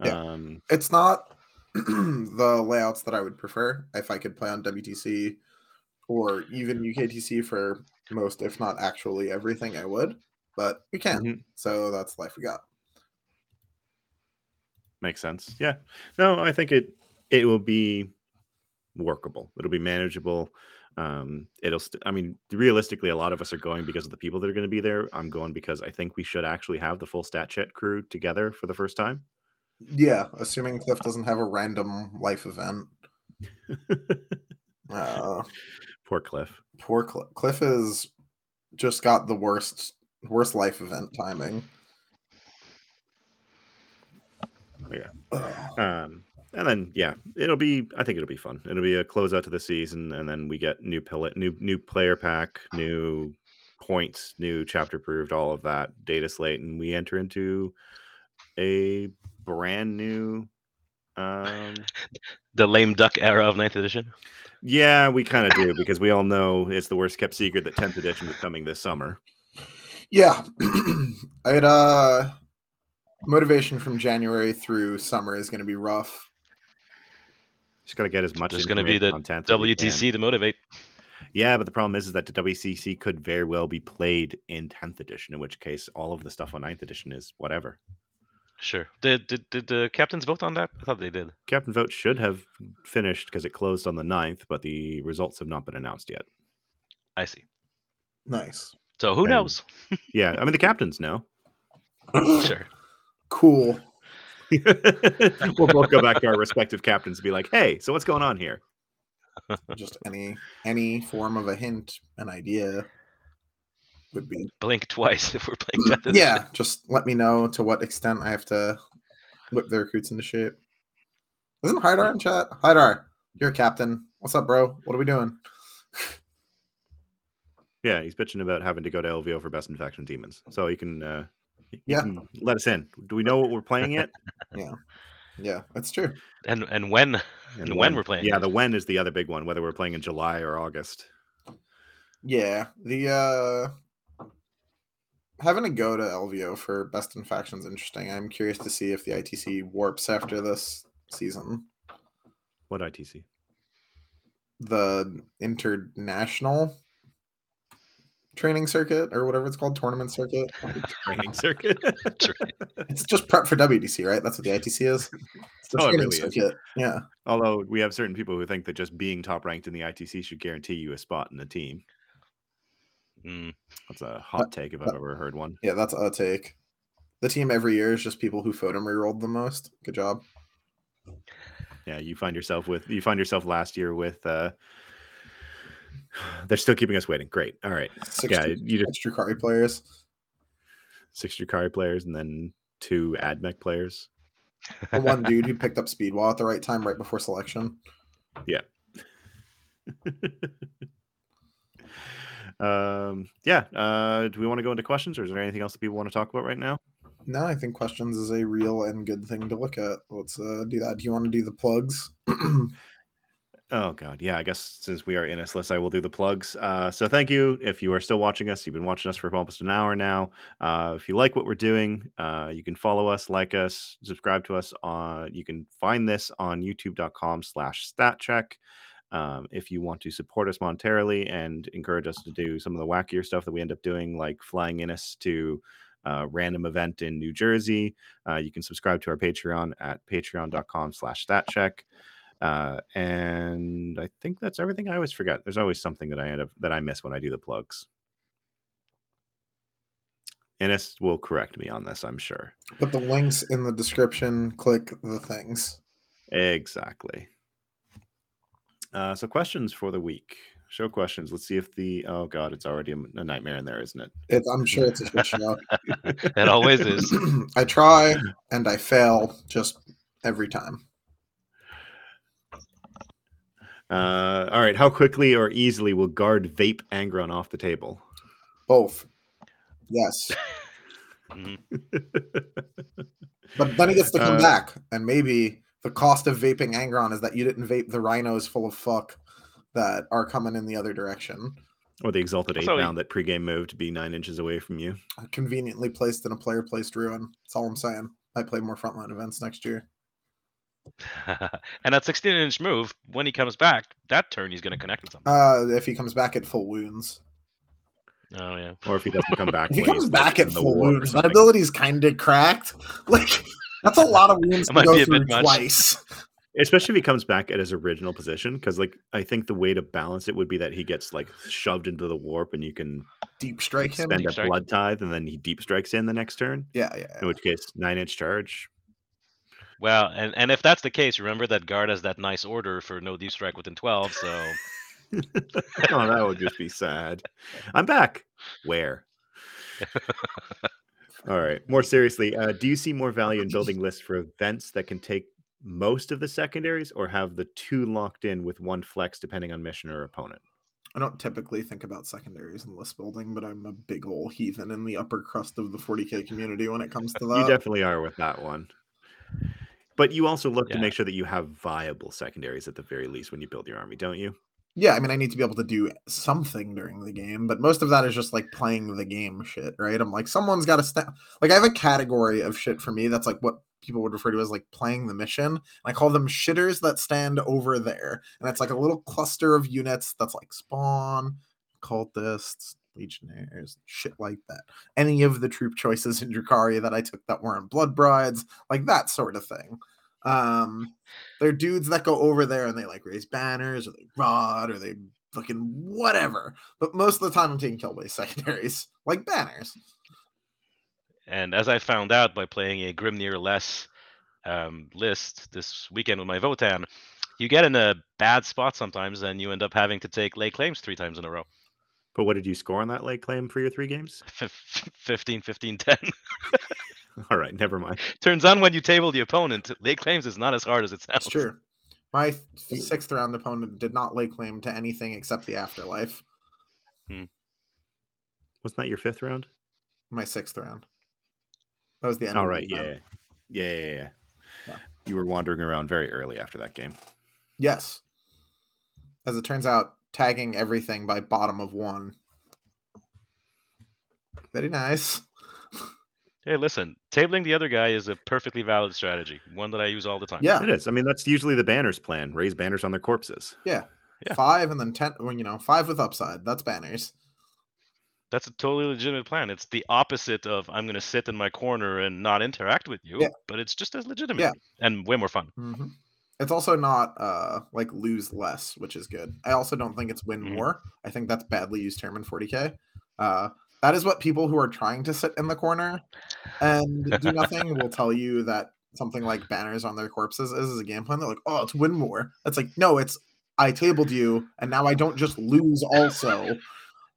Yeah. Um, It's not the layouts that I would prefer if I could play on WTC or even UKTC for most, if not actually everything I would. But we can. Mhm. So that's life we got. makes sense. Yeah. No, I think it it will be workable. It'll be manageable. Um, it'll. St- I mean, realistically, a lot of us are going because of the people that are going to be there. I'm going because I think we should actually have the full stat chat crew together for the first time. Yeah, assuming Cliff doesn't have a random life event. Uh, Poor Cliff. poor Cliff. Cliff is just got the worst worst life event timing. Yeah. Um, and then yeah, it'll be. I think it'll be fun. It'll be a closeout to the season, and then we get new pilot, new new player pack, new points, new Chapter Approved, all of that data slate, and we enter into a brand new. Um, The lame duck era of ninth edition. yeah, we kind of do because we all know it's the worst kept secret that 10th edition is coming this summer. Yeah. I had uh motivation from January through summer is gonna be rough. Just got to get as much. There's going to be the content as we can. WTC to motivate. Yeah, but the problem is, is that the WCC could very well be played in 10th edition, in which case all of the stuff on 9th edition is whatever. Sure. Did, did did the captains vote on that? I thought they did. Captain Vote should have finished because it closed on the 9th, but the results have not been announced yet. I see. Nice. So who And- knows? Yeah, I mean, the captains know. Sure. Cool. we'll both go back to our respective captains and be like, hey, so what's going on here? Just any any form of a hint, an idea would be Blink twice if we're playing captains. yeah. Just let me know to what extent I have to whip the recruits into shape. Isn't Hydar in chat? Hydar, you're a captain. What's up, bro? What are we doing? Yeah, he's bitching about having to go to LVO for best infection demons. So you can, uh, you Yeah. can let us in. Do we know what we're playing yet? Yeah, yeah, that's true. And and when And when we're playing Yeah, it. the when is the other big one, whether we're playing in July or August. Yeah, the uh having to go to LVO for best in factions interesting. I'm curious to see if the ITC warps after this season. What ITC? The international training circuit or whatever it's called, tournament circuit. Training circuit. It's just prep for WDC, right? That's what the ITC is. It's the Oh, it training really is. Yeah. Although we have certain people who think that just being top ranked in the ITC should guarantee you a spot in the team. Mm. That's a hot take if I've ever heard one. Yeah, that's a take. The team every year is just people who photo rerolled the most. Good job. Yeah, you find yourself with you find yourself last year with uh they're still keeping us waiting. Great. All right. Six, Yeah, you just six Drukhari players. six Drukhari players and then two AdMech players. The one dude who picked up Speedwall at the right time right before selection. um yeah. Uh do we want to go into questions or is there anything else that people want to talk about right now? No, I think questions is a real and good thing to look at. Let's uh, do that. Do you want to do the plugs? Oh god, yeah. I guess since we are in list, I will do the plugs. Uh, so thank you if you are still watching us. You've been watching us for almost an hour now. Uh, if you like what we're doing, uh, you can follow us, like us, subscribe to us. On you can find this on YouTube.com/slash StatCheck. Um, if you want to support us monetarily and encourage us to do some of the wackier stuff that we end up doing, like flying in us to a random event in New Jersey, uh, you can subscribe to our Patreon at patreon.com/slash StatCheck. Uh, and I think that's everything. I always forget. There's always something that I end up that I miss when I do the plugs. Innes will correct me on this, I'm sure. Put the links in the description. Click the things. Exactly. Uh, so questions for the week. Show questions. Let's see if the oh god, it's already a, a nightmare in there, isn't it? It's, I'm sure it's a shit show. It always is. I try and I fail just every time. Uh, all right. How quickly or easily will guard vape Angron off the table? Both. Yes. Mhm. But then he gets to come Uh, back, and maybe the cost of vaping Angron is that you didn't vape the rhinos full of fuck that are coming in the other direction. or the exalted eight So he- that pregame moved to be nine inches away from you. Conveniently placed in a player placed ruin. That's all I'm saying. I play more frontline events next year. and that 16 inch move, when he comes back, that turn he's going to connect with something. Uh, if he comes back at full wounds. oh, yeah. Or if he doesn't come back, If he comes back at in the full warp or wounds, that ability's kind of cracked. Like that's a lot of wounds That to go be through twice. especially if he comes back at his original position because like i think the way to balance it would be that he gets like shoved into the warp and you can Deep strike him. spend Deep a strike. blood tithe and then he deep strikes in the next turn Yeah, yeah. in which case nine inch charge Well, and, and if that's the case, remember that guard has that nice order for no deep strike within 12. So oh that would just be sad i'm back where all right more seriously uh, do you see more value in building lists for events that can take most of the secondaries or have the two locked in with one flex depending on mission or opponent I don't typically think about secondaries in list building, but I'm a big old heathen in the upper crust of the 40k community when it comes to that. you definitely are with that one. But you also look to make sure that you have viable secondaries at the very least when you build your army, don't you? Yeah, I mean, I need to be able to do something during the game, but most of that is just like playing the game shit, right? I'm like, someone's got to stand. Like, I have a category of shit for me that's like what people would refer to as like playing the mission. And I call them shitters that stand over there. And it's like a little cluster of units that's like spawn, cultists, legionnaires, shit like that. Any of the troop choices in Drukhari that I took that weren't blood brides, like that sort of thing. Um, they're dudes that go over there and they like raise banners or they rod or they fucking whatever. But most of the time I'm taking kill base secondaries, like banners. And as I found out by playing a Grimnir less um, list this weekend with my Votann, you get in a bad spot sometimes and you end up having to take lay claims three times in a row. But what did you score on that late claim for your three games? Fif- 15, 15, 10. All right, never mind. Turns on when you table the opponent, lay claims is not as hard as it sounds. That's true. My sixth round opponent did not lay claim to anything except the afterlife. Hmm. Wasn't that your fifth round? My sixth round. That was the end. All of the right, yeah. Yeah, yeah, yeah. Yeah. You were wandering around very early after that game. Yes. As it turns out, tagging everything by bottom of one. Very nice. Hey, listen, tabling the other guy is a perfectly valid strategy, one that I use all the time. Yeah, It is. I mean, that's usually the banners plan. Raise banners on their corpses. yeah. Yeah. Five and then ten. Well, you know, five with upside. That's banners. That's a totally legitimate plan. It's the opposite of I'm going to sit in my corner and not interact with you, Yeah. but it's just as legitimate yeah. and way more fun. hmm It's also not uh like lose less, which is good. I also don't think it's win Mhm. more. I think that's badly used term in 40k. Uh, that is what people who are trying to sit in the corner and do nothing will tell you that something like banners on their corpses is, is a game plan. They're like, oh, it's win more. It's like, no, it's I tabled you, and now I don't just lose also.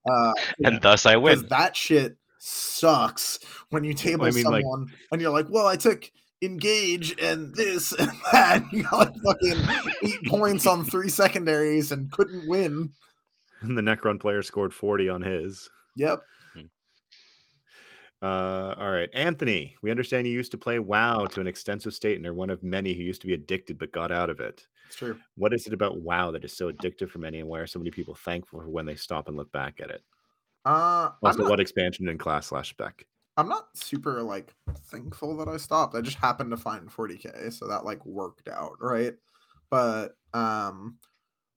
Uh, And thus I win. that shit sucks when you table I mean, like- someone and you're like, well, I took engage and this and that. You got like fucking eight points on three secondaries and couldn't win. And the Necron player scored 40 on his. Yep. Uh, all right, Anthony. We understand you used to play WoW to an extensive state, and are one of many who used to be addicted but got out of it. It's true. What is it about WoW that is so addictive for many, and why are so many people thankful for when they stop and look back at it? Uh, Also, not, what expansion in class slash spec? I'm not super like thankful that I stopped. I just happened to find 40k, so that like worked out, right? But um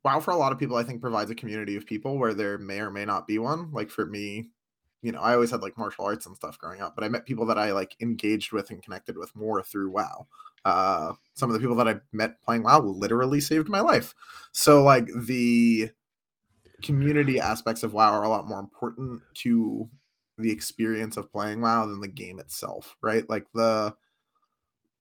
WoW for a lot of people I think provides a community of people where there may or may not be one. Like for me, you know, I always had like martial arts and stuff growing up, but I met people that I like engaged with and connected with more through WoW. Uh some of the people that I met playing WoW literally saved my life. So like the community aspects of WoW are a lot more important to the experience of playing WoW than the game itself, right? Like the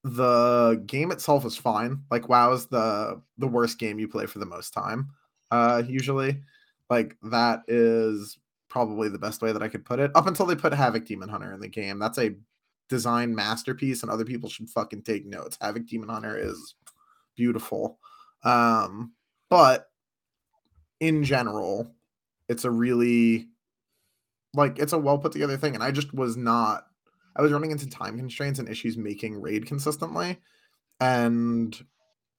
the game itself is fine. Like WoW is the the worst game you play for the most time. Uh usually. Like that is probably the best way that I could put it. Up until they put Havoc Demon Hunter in the game. That's a design masterpiece and other people should fucking take notes. Havoc Demon Hunter is beautiful. Um but in general, it's a really like it's a well put together thing and i just was not i was running into time constraints and issues making raid consistently and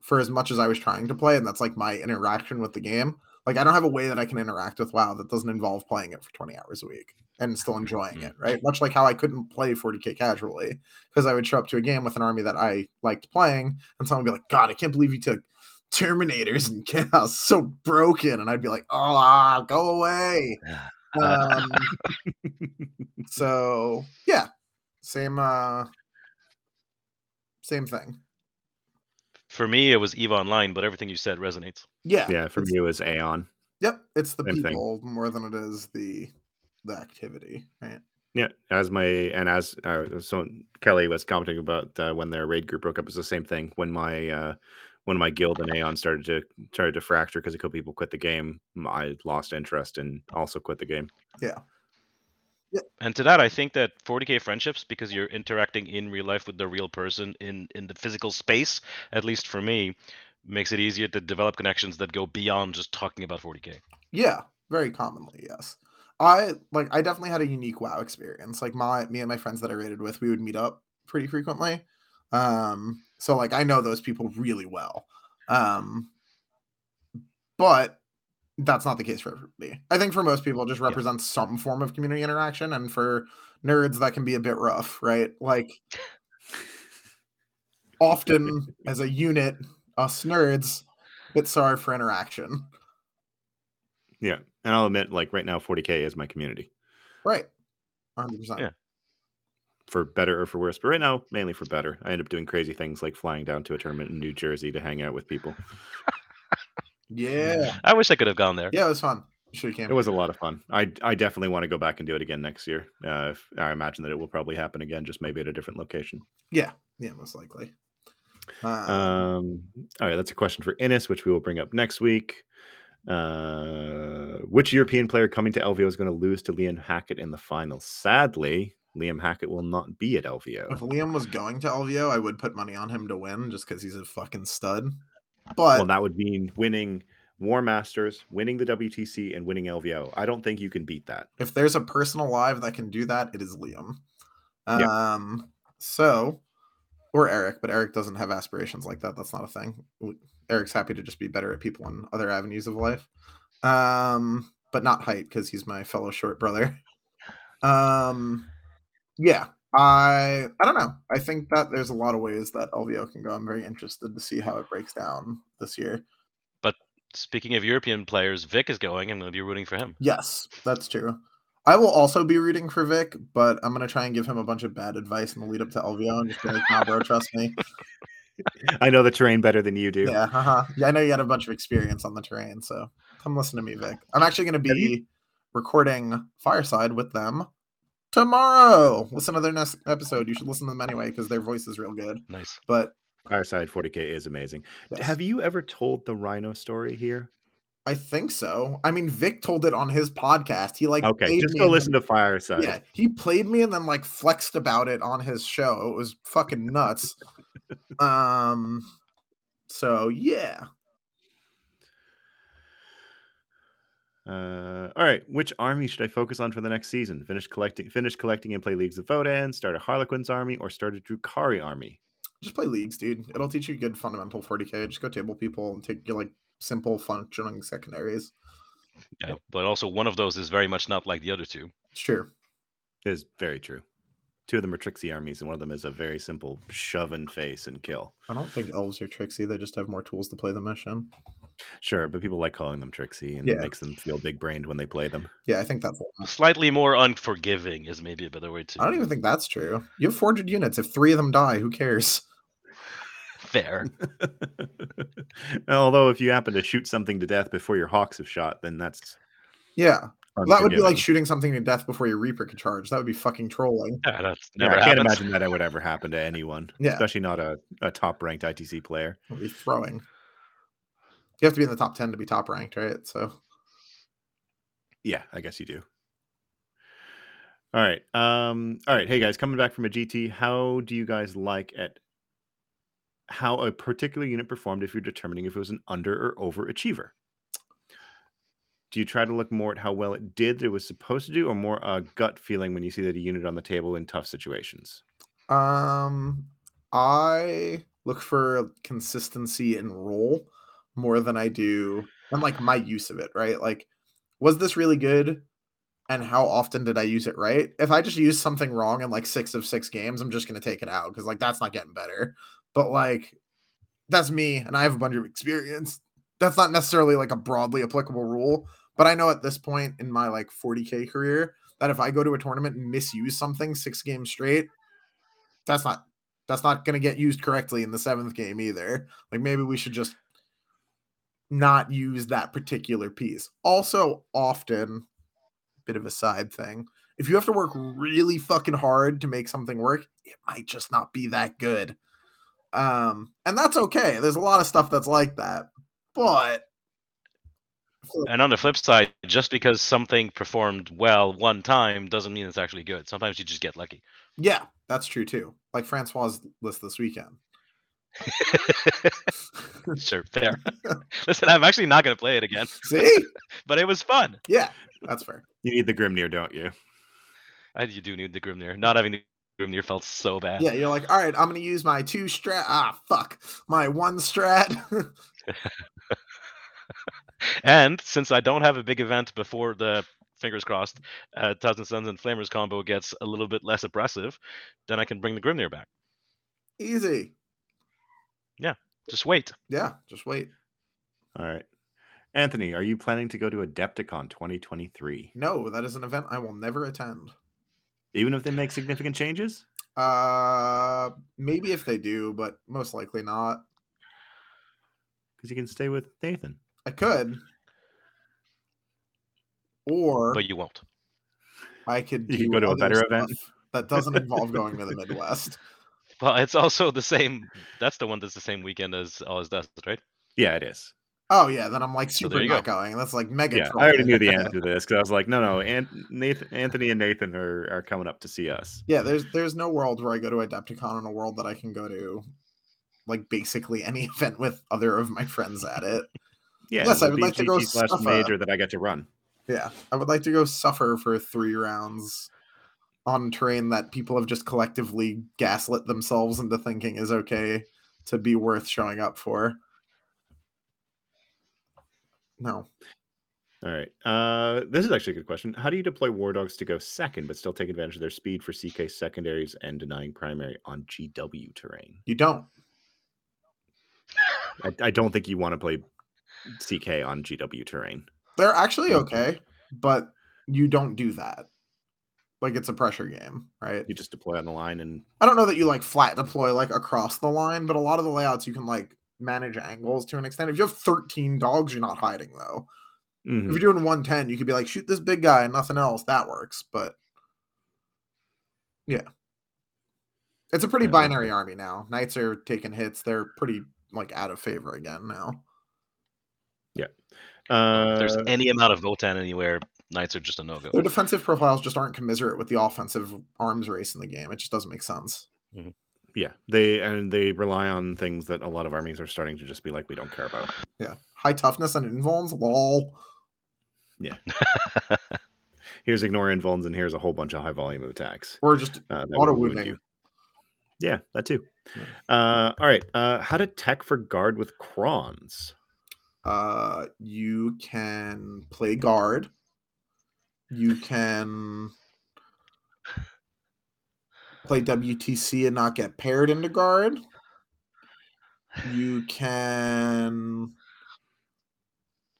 for as much as i was trying to play and that's like my interaction with the game like i don't have a way that i can interact with wow that doesn't involve playing it for 20 hours a week and still enjoying it right? Much like how i couldn't play 40k casually because i would show up to a game with an army that i liked playing and someone would be like god i can't believe you took terminators and chaos so broken. And i'd be like oh ah, go away. Um, so yeah, same uh same thing. For me, it was Eve Online, but everything you said resonates. Yeah, Yeah, for it's- me it was Aion. Yep, it's the Same thing. people more than it is the the activity, right? Yeah, as my and as uh, so Kelly was commenting about uh, when their raid group broke up, it's the same thing. When my uh, when my guild and Aion started to started to fracture because a couple people quit the game, I lost interest and also quit the game. Yeah. And to that, I think that 40k friendships, because you're interacting in real life with the real person in in the physical space, at least for me, makes it easier to develop connections that go beyond just talking about 40k. Yeah, very commonly, yes. I like I definitely had a unique WoW experience. Like my me and my friends that I raided with, we would meet up pretty frequently. Um, so like I know those people really well. Um, but that's not the case for everybody. I think for most people, it just represents some form of community interaction, and for nerds, that can be a bit rough, right? Like often as a unit, us nerds, bit sorry for interaction. Yeah, and I'll admit, like right now, 40k is my community Right. 100%. Yeah. for better or for worse. But right now, mainly for better. I end up doing crazy things like flying down to a tournament in New Jersey to hang out with people. Yeah. I wish I could have gone there. Yeah, it was fun. Sure you can. It was a lot of fun. I I definitely want to go back and do it again next year. Uh, if, I imagine that it will probably happen again, just maybe at a different location. Yeah. Yeah, most likely. Uh, Um, all right, that's a question for Innes, which we will bring up next week. Uh, which European player coming to LVO is going to lose to Liam Hackett in the final? Sadly, Liam Hackett will not be at LVO. if LVO. Liam was going to LVO, I would put money on him to win just because he's a fucking stud. But Well, that would mean winning War Masters, winning the WTC, and winning LVO. I don't think you can beat that. if there's a person alive that can do that, it is Liam. Yeah. Um, so or Eric, but Eric doesn't have aspirations like that. That's not a thing. Eric's happy to just be better at people in other avenues of life. Um, but not height because he's my fellow short brother. Um, yeah, I I don't know. I think that there's a lot of ways that LVO can go. I'm very interested to see how it breaks down this year. But speaking of European players, Vic is going. I'm going to be rooting for him. Yes, that's true. I will also be rooting for Vic, but I'm gonna try and give him a bunch of bad advice in the lead up to LVO and just be like, nah, bro, trust me. I know the terrain better than you do. Yeah, uh-huh. yeah, I know you had a bunch of experience on the terrain, so come listen to me, Vic. I'm actually gonna Have be recording Fireside with them tomorrow. Listen to their next episode. You should listen to them anyway because their voice is real good. Nice. But Fireside 40k is amazing. yes, Have you ever told the Rhino story here? I think so. I mean, Vic told it on his podcast. He like Okay, played just me go listen then- to Fireside. Yeah, he played me and then like flexed about it on his show. It was fucking nuts. um, so yeah, Uh, all right. Which army should I focus on for the next season? Finish collecting, finish collecting and play Leagues of Votann, start a Harlequin's army, or start a Drukhari army? just play leagues, dude. It'll teach you good fundamental 40k. Just go table people and take your like simple functioning secondaries. Yeah, but also one of those is very much not like the other two. It's true. It is very true. Two of them are tricksy armies, and one of them is a very simple shove and face and kill. I don't think elves are tricksy. They just have more tools to play the mission. Sure, but people like calling them tricksy, and Yeah. it makes them feel big brained when they play them. Yeah, I think that's. Slightly more unforgiving is maybe a better way to. I don't even think that's true. You have 400 units. If three of them die, who cares? Fair. Although, if you happen to shoot something to death before your hawks have shot, then that's Yeah, well, that would be like shooting something to death before your Reaper can charge. That would be fucking trolling. Yeah, that's Yeah, never I can't happens. imagine that it would ever happen to anyone, Yeah. especially not a, a top ranked ITC player. It would be throwing. You have to be in the top 10 to be top ranked, right? So Yeah, I guess you do. All right. Um, all right. Hey guys, coming back from a GT, how do you guys like at how a particular unit performed if you're determining if it was an under or over achiever? Do you try to look more at how well it did that it was supposed to do, or more a gut feeling when you see that a unit on the table in tough situations? Um, I look for consistency in role more than I do and like my use of it, right? Like, was this really good? And how often did I use it right? If I just use something wrong in like six of six games, I'm just gonna take it out because like that's not getting better. But like that's me and I have a bunch of experience. That's not necessarily like a broadly applicable rule, but I know at this point in my like 40k career that if I go to a tournament and misuse something six games straight, that's not that's not going to get used correctly in the seventh game either. Like maybe we should just not use that particular piece. Also, often, bit of a side thing. If you have to work really fucking hard to make something work, it might just not be that good. Um, and that's okay. There's a lot of stuff that's like that, but And on the flip side, just because something performed well one time doesn't mean it's actually good. Sometimes you just get lucky. yeah, that's true too. Like Francois' list this weekend. sure, fair. Listen, I'm actually not going to play it again, See? but it was fun. Yeah, that's fair. You need the Grimnir, don't you? I, you do need the Grimnir. Not having the Grimnir felt so bad. Yeah, you're like, all right, I'm gonna use my two strat. Ah, fuck, my one strat. And since I don't have a big event before the fingers crossed, uh, Thousand Sons and Flamers combo gets a little bit less oppressive, then I can bring the Grimnir back. Easy. Yeah, just wait. Yeah, just wait. All right. Anthony, are you planning to go to Adepticon 2023? No, that is an event I will never attend. Even if they make significant changes? Uh, maybe if they do, but most likely not. Because you can stay with Nathan. I could, or But you won't. I could. You could go to a better event. that doesn't involve going to the Midwest. Well, it's also the same. That's the one that's the same weekend as All Is Dust, right? Yeah, it is. Oh yeah, then I'm like super there you not go. going. That's like mega. Yeah, I already knew the answer to this because I was like, no, no, Ant- Nathan, Anthony and Nathan are, are coming up to see us. Yeah, there's there's no world where I go to Adepticon in a world that I can go to like basically any event with other of my friends at it. Yeah, Yes, I the would like to go BGT slash stuff a- major that I get to run. Yeah, I would like to go suffer for three rounds on terrain that people have just collectively gaslit themselves into thinking is okay to be worth showing up for. No. All right. Uh, this is actually a good question. How do you deploy War Dogs to go second, but still take advantage of their speed for CK secondaries and denying primary on GW terrain? You don't. I, I don't think you want to play CK on GW terrain. They're actually Mhm. okay, but you don't do that. Like it's a pressure game, right? You just deploy on the line and I don't know that you like flat deploy like across the line, but a lot of the layouts you can like manage angles to an extent. If you have 13 dogs, you're not hiding though. Mhm. If you're doing 110, you could be like, shoot this big guy and nothing else. That works. But yeah. It's a pretty Yeah, binary army now. Knights are taking hits. They're pretty like out of favor again now. Yeah. Uh, If there's any amount of Votann anywhere, Knights are just a no go. Their defensive profiles just aren't commiserate with the offensive arms race in the game. It just doesn't make sense. yeah, they and they rely on things that a lot of armies are starting to just be like, we don't care about. Yeah. High toughness and invulns, lol. Yeah. here's ignore invulns and here's a whole bunch of high volume of attacks. Or just Uh, auto wound wounding. you. Yeah, that too. Uh, all right. Uh, how to tech for guard with crons? Uh, you can play guard. You can play WTC and not get paired into guard. You can.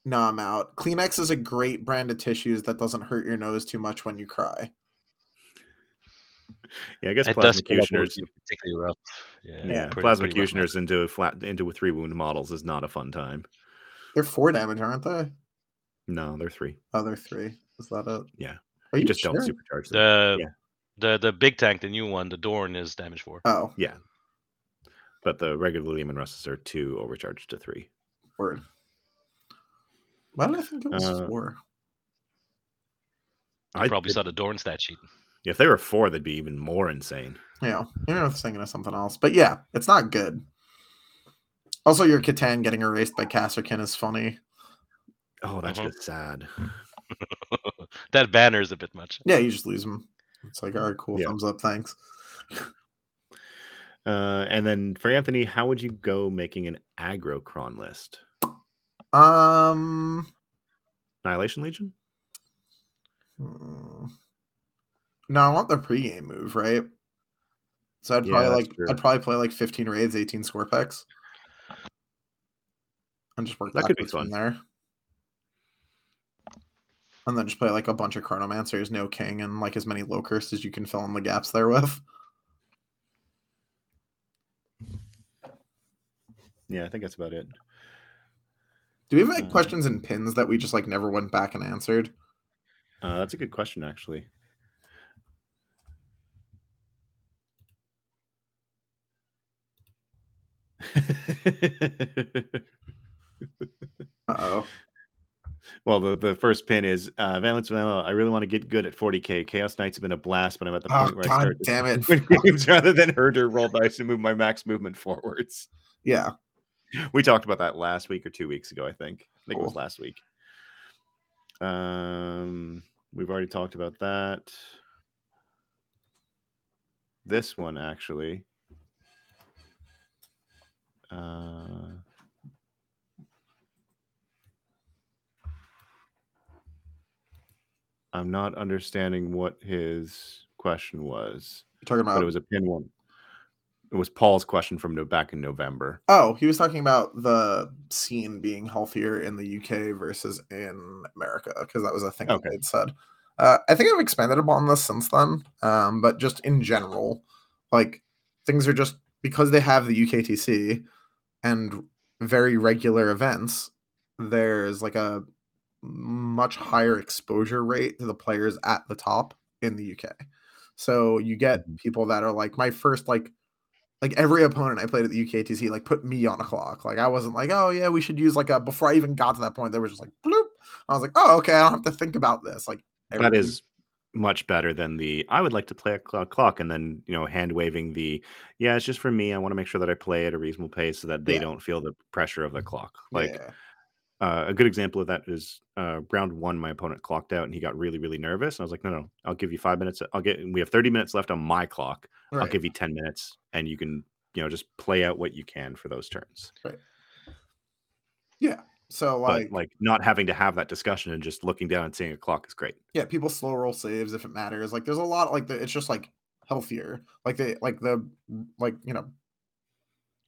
No, I'm out. Kleenex is a great brand of tissues that doesn't hurt your nose too much when you cry. Yeah, I guess It plasma does feel like it would cutioners. be particularly rough. Yeah, Yeah, pretty- plasma pretty rough into flat into three wound models is not a fun time. They're four damage, aren't they? No, they're three. Oh, they're three. Is that it? Yeah. Are You, you, just sure? don't supercharge them. The Yeah. the the big tank, the new one, the Dorn is damage four. Oh, Yeah. But the regular Leman Russes are two overcharged to three. word. Why did I think it was Uh, four? I probably did- saw the Dorn stat sheet. If they were four, they'd be even more insane. Yeah, maybe I was thinking of something else, but yeah, it's not good. Also, your Catan getting erased by Kasrkin is funny. Oh, that's Uh-huh. just sad. that banner is a bit much. Yeah, you just lose them. It's like, all right, cool, Yeah. thumbs up, thanks. Uh, and then for Anthony, how would you go making an aggro cron list? Um, Annihilation Legion? hmm. no, I want the pregame move, right? So I'd Yeah, probably like, true. I'd probably play like 15 raids, 18 score packs, and just work That could be fun. there. And then just play like a bunch of chronomancers, no king, and like as many Lokhust as you can fill in the gaps there with. Yeah, I think that's about it. Do we have like Um, questions and pins that we just like never went back and answered? Uh, that's a good question, actually. Uh oh. Well, the, the first pin is uh, Valence Vanilla. I really want to get good at 40k. Chaos Knights have been a blast, but I'm at the Oh point where I start damn it! games rather than herder roll dice and move my max movement forwards. Yeah. We talked about that last week or two weeks ago, I think. I think it was last week. Um, we've already talked about that. This one actually. Uh, I'm not understanding what his question was, You're talking about it was a pin one. It was Paul's question from no back in November. Oh, he was talking about the scene being healthier in the UK versus in America because that was a thing Okay. that they'd said. Uh, I think I've expanded upon this since then, um, but just in general, like things are just because they have the UKTC and very regular events. There's like a much higher exposure rate to the players at the top in the UK. So you get Mhm. people that are like my first like like every opponent I played at the UKTC like put me on a clock. Like I wasn't like, oh yeah, we should use like a before I even got to that point, they were just like bloop. I was like, oh okay, I don't have to think about this. Like that every- is much better than the I would like to play a clock, clock and then you know hand waving the yeah it's just for me I want to make sure that I play at a reasonable pace so that they Yeah. don't feel the pressure of the clock like yeah. Uh, a good example of that is uh, round one my opponent clocked out and he got really really nervous and I was like no no I'll give you five minutes I'll get we have 30 minutes left on my clock I'll give you 10 minutes and you can you know just play out what you can for those turns Right. Yeah. So but like, like not having to have that discussion and just looking down and seeing a clock is great. yeah, people slow roll saves if it matters. Like there's a lot like the, it's just like healthier. Like the like the like you know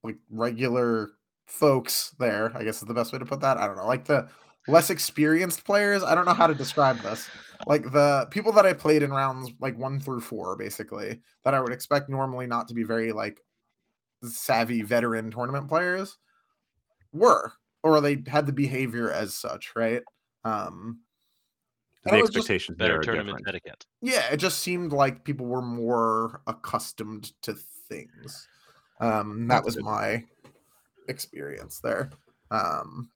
like regular folks there, I guess is the best way to put that. I don't know. Like the less experienced players, I don't know how to describe this. Like the people that I played in rounds like 1 through 4 basically that I would expect normally not to be very like savvy veteran tournament players were or they had the behavior as such, right? Um and The it was just- expectations Better tournament different. etiquette. yeah, it just seemed like people were more accustomed to things. Um, that That's was my experience there. Um,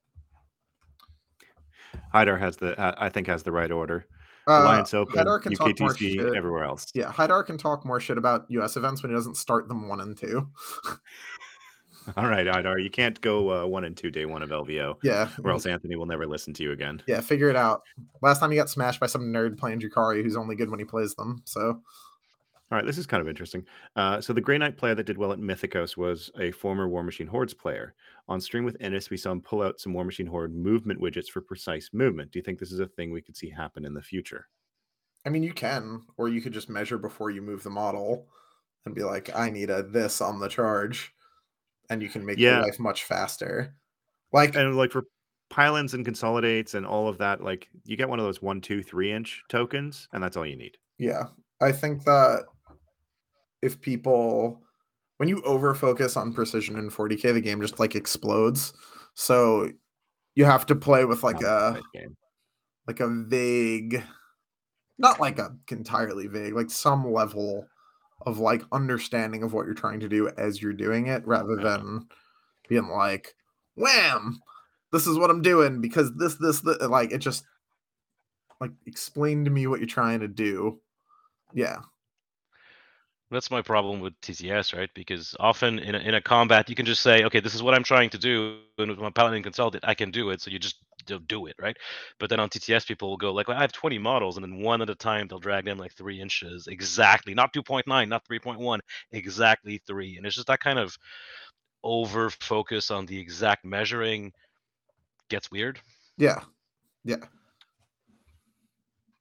Hydar has the uh, I think has the right order. uh, Alliance Open, Haidar can talk more shit. everywhere else. Yeah, Haidar can talk more shit about US events when he doesn't start them one and two. All right, Hydar, you can't go uh, one and two day one of LVO, Yeah, or else Anthony will never listen to you again. yeah, figure it out. Last time he got smashed by some nerd playing Drukhari who's only good when he plays them. So All right, this is kind of interesting. Uh, so the Grey Knight player that did well at Mythicos was a former War Machine Hordes player. On stream with Innes, we saw him pull out some War Machine Horde movement widgets for precise movement. Do you think this is a thing we could see happen in the future? I mean, you can, or you could just measure before you move the model and be like, I need a this on the charge, and you can make Yeah. your life much faster. Like, And like for pylons and consolidates and all of that, like you get one of those one, two, three inch tokens, and that's all you need. yeah, I think that if people, when you over focus on precision in 40k, the game just like explodes. So you have to play with like Not a like a vague not like a entirely vague like some level of like understanding of what you're trying to do as you're doing it rather Yeah. than being like wham this is what i'm doing because this this, this like it just like explain to me what you're trying to do yeah That's my problem with TTS, right? Because often in a, in a combat, you can just say, okay, this is what I'm trying to do, and with my paladin consultant, I can do it. So you just do it, right? But then on TTS, people will go like, well, I have 20 models, and then one at a time, they'll drag them like three inches exactly, not 2.9, not 3.1, exactly three, and it's just that kind of over focus on the exact measuring gets weird. yeah yeah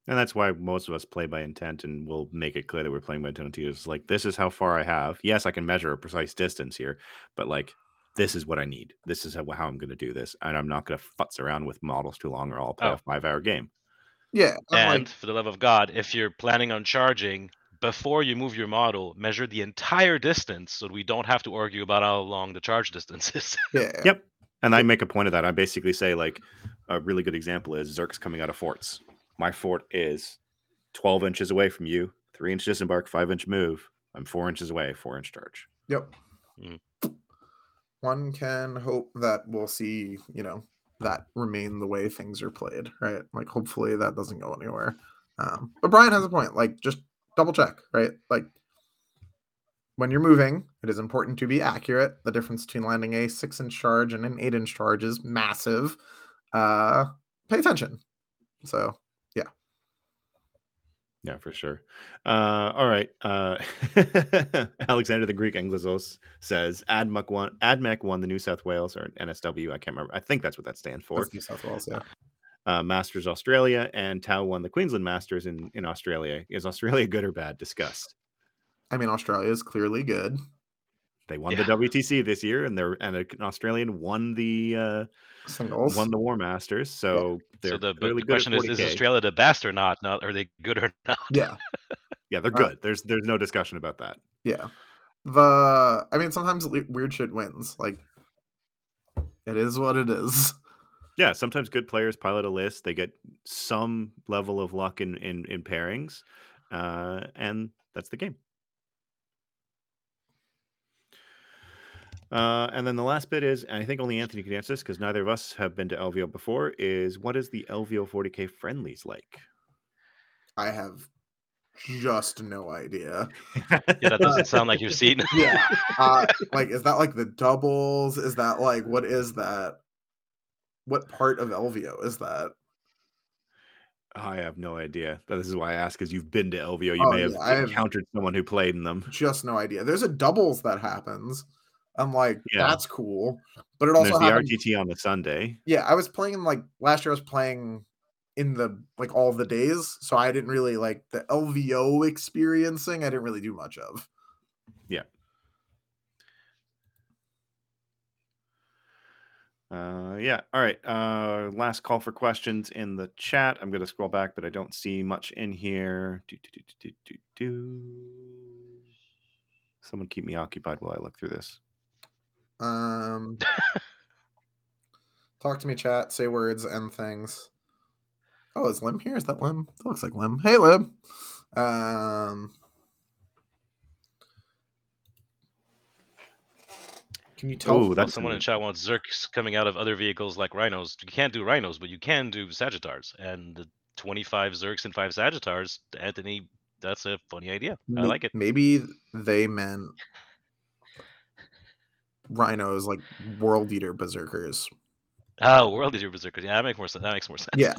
And that's why most of us play by intent and we'll make it clear that we're playing by intent too. It's like, this is how far I have. Yes, I can measure a precise distance here, but like, this is what I need. This is how, how I'm going to do this. And I'm not going to futz around with models too long or I'll play Oh. a five hour game. yeah I'm And like, for the love of God, if you're planning on charging before you move your model, measure the entire distance so we don't have to argue about how long the charge distance is. yeah Yep. And I make a point of that. I basically say, like, a really good example is Zerk's coming out of forts. My fort is 12 inches away from you, three inch disembark, five inch move. I'm four inches away, four inch charge. Yep. Mm. One can hope that we'll see, you know, that remain the way things are played, right? Like, hopefully that doesn't go anywhere. Um, but Brian has a point. Like, just double check, right? Like, when you're moving, it is important to be accurate. The difference between landing a six inch charge and an eight inch charge is massive. Uh, pay attention. So, Yeah, for sure. Uh, all right. Uh, Alexander the Greek Anglizos says AdMech won, AdMech won the New South Wales or NSW. I can't remember. I think that's what that stands for. that's New South Wales, yeah. Uh, Masters Australia and Tau won the Queensland Masters in, in Australia. Is Australia good or bad? Discussed. I mean, Australia is clearly good. They won Yeah. the WTC this year, and they're and an Australian won the uh, Singles. won the War Masters. So they're so the, but clearly the good at question is, is Australia the best or not? Not are they good or not? yeah. Yeah, they're Uh, good. There's there's no discussion about that. Yeah. The I mean sometimes weird shit wins. Like it is what it is. Yeah, sometimes good players pilot a list. They get some level of luck in in, in pairings, uh, and that's the game. Uh, and then the last bit is, and I think only Anthony can answer this because neither of us have been to LVO before. Is what is the LVO 40k friendlies like? I have just no idea. Yeah, that doesn't sound like you've seen. Yeah. Uh like is that like the doubles? Is that like what is that? What part of LVO is that? I have no idea. This is why I ask, because you've been to LVO. You Oh, may have yeah, I have- encountered someone who played in them. Just no idea. There's a doubles that happens. I'm like, Yeah. that's cool. But it And also there's the happened. RTT on the Sunday. yeah, I was playing like last year. I was playing in the like all the days, so I didn't really like the LVO experiencing. I didn't really do much of. Yeah. Uh, yeah. All right. Uh, last call for questions in the chat. I'm going to scroll back, but I don't see much in here. Do, do, do, do, do, do, do. Someone keep me occupied while I look through this. Um, talk to me, chat. Say words and things. Oh, is Lim here? Is that Lim? That looks like Lim. Hey, Lim. Um, can you tell? Oh, that's someone in chat wants Zerks coming out of other vehicles like Rhinos. You can't do Rhinos, but you can do Sagitaurs. And the 25 Zerks and 5 Sagitaurs, Anthony, that's a funny idea. I like it. Maybe they meant rhinos like world eater berserkers. Oh, World Eater Berserkers. Yeah, that makes more sense. That makes more sense. Yeah.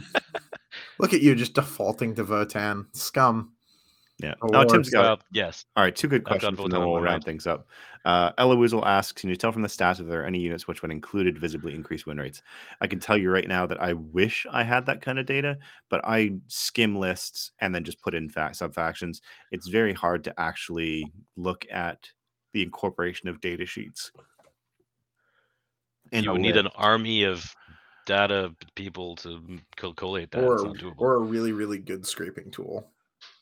Look at you just defaulting to Votann. Scum. Yeah. Oh, Oh, Tim's got Well, yes. All right, two good questions, and both then we'll round round. things up. Uh, Ella Woozle asks, "Can you tell from the stats if there are any units which, when included, visibly increase win rates?" I can tell you right now that I wish I had that kind of data, but I skim lists and then just put in fact sub factions. It's very hard to actually look at the incorporation of data sheets. In you would need an army of data people to m- collate that. Or, or a really, really good scraping tool.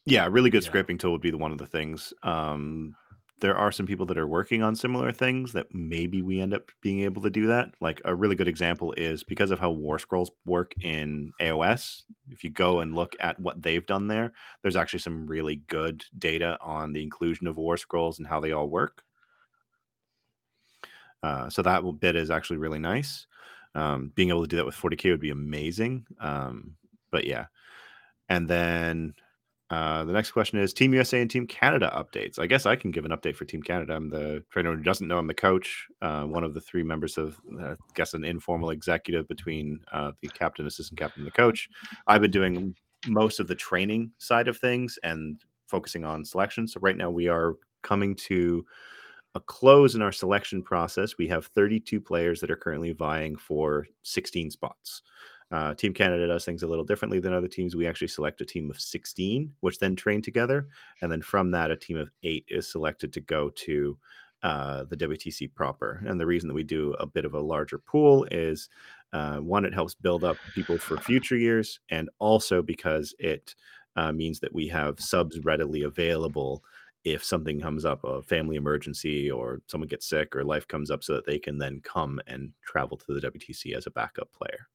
Yeah, a really good Yeah. scraping tool would be the one of the things. Um, there are some people that are working on similar things that maybe we end up being able to do that. Like a really good example is because of how War Scrolls work in AOS. If you go and look at what they've done there, there's actually some really good data on the inclusion of War Scrolls and how they all work. Uh, so that bit is actually really nice. Um, being able to do that with 40k would be amazing. Um, but yeah, and then uh, the next question is Team USA and Team Canada updates. I guess I can give an update for Team Canada. I'm the trainer who doesn't know, I'm the coach, uh, one of the three members of, uh, I guess, an informal executive between uh, the captain, assistant captain, and the coach. I've been doing most of the training side of things and focusing on selection. So right now we are coming to a close in our selection process. We have 32 players that are currently vying for 16 spots. Uh, team Canada does things a little differently than other teams. We actually select a team of 16, which then train together. And then from that, a team of eight is selected to go to uh, the WTC proper. And the reason that we do a bit of a larger pool is uh, one, it helps build up people for future years, and also because it uh, means that we have subs readily available if something comes up, a family emergency, or someone gets sick, or life comes up, so that they can then come and travel to the WTC as a backup player.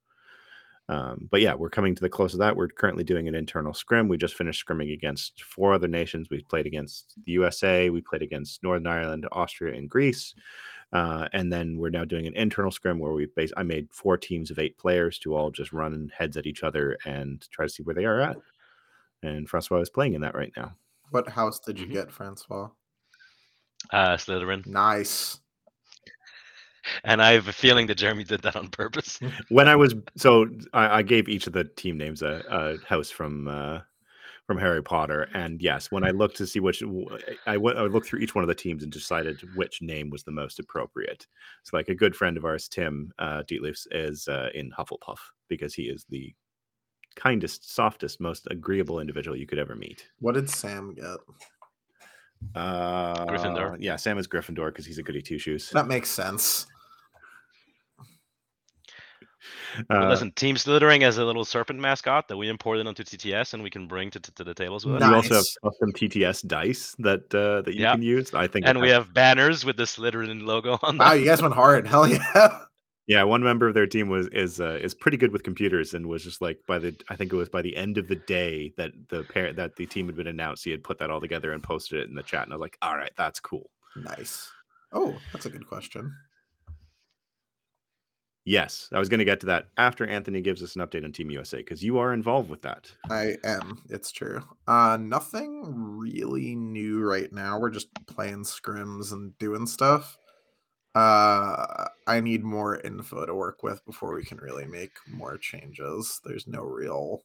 Um, but yeah, we're coming to the close of that. We're currently doing an internal scrim. We just finished scrimming against four other nations. We played against the USA, we played against Northern Ireland, Austria, and Greece. Uh, and then we're now doing an internal scrim where we base. I made four teams of eight players to all just run heads at each other and try to see where they are at. And Francois is playing in that right now. What house did you Mhm. get, Francois? Uh, Slytherin. Nice. And I have a feeling that Jeremy did that on purpose. when I was so I, I gave each of the team names a, a house from uh, from Harry Potter, and yes, when I looked to see which I went, I looked through each one of the teams and decided which name was the most appropriate. So, like a good friend of ours, Tim uh, Dietliffs, is uh, in Hufflepuff because he is the kindest, softest, most agreeable individual you could ever meet. What did Sam get? Uh, Gryffindor. Yeah, Sam is Gryffindor because he's a goody two shoes. That makes sense. But Uh, listen, Team Slytherin as a little serpent mascot that we imported onto TTS and we can bring to, to, to the tables with us. we also have Nice. custom TTS dice that uh, that you Yeah. can use. I think, And we has- have banners with the Slytherin logo on Wow, them. you guys went hard. Hell yeah. Yeah, one member of their team was is uh, is pretty good with computers and was just like by the I think it was by the end of the day that the parent that the team had been announced, he had put that all together and posted it in the chat, and I was like, all right, that's cool. Nice. Oh, that's a good question. Yes, I was going to get to that after Anthony gives us an update on Team USA because you are involved with that. I am. It's true. Uh nothing really new right now. We're just playing scrims and doing stuff. Uh I need more info to work with before we can really make more changes. There's no real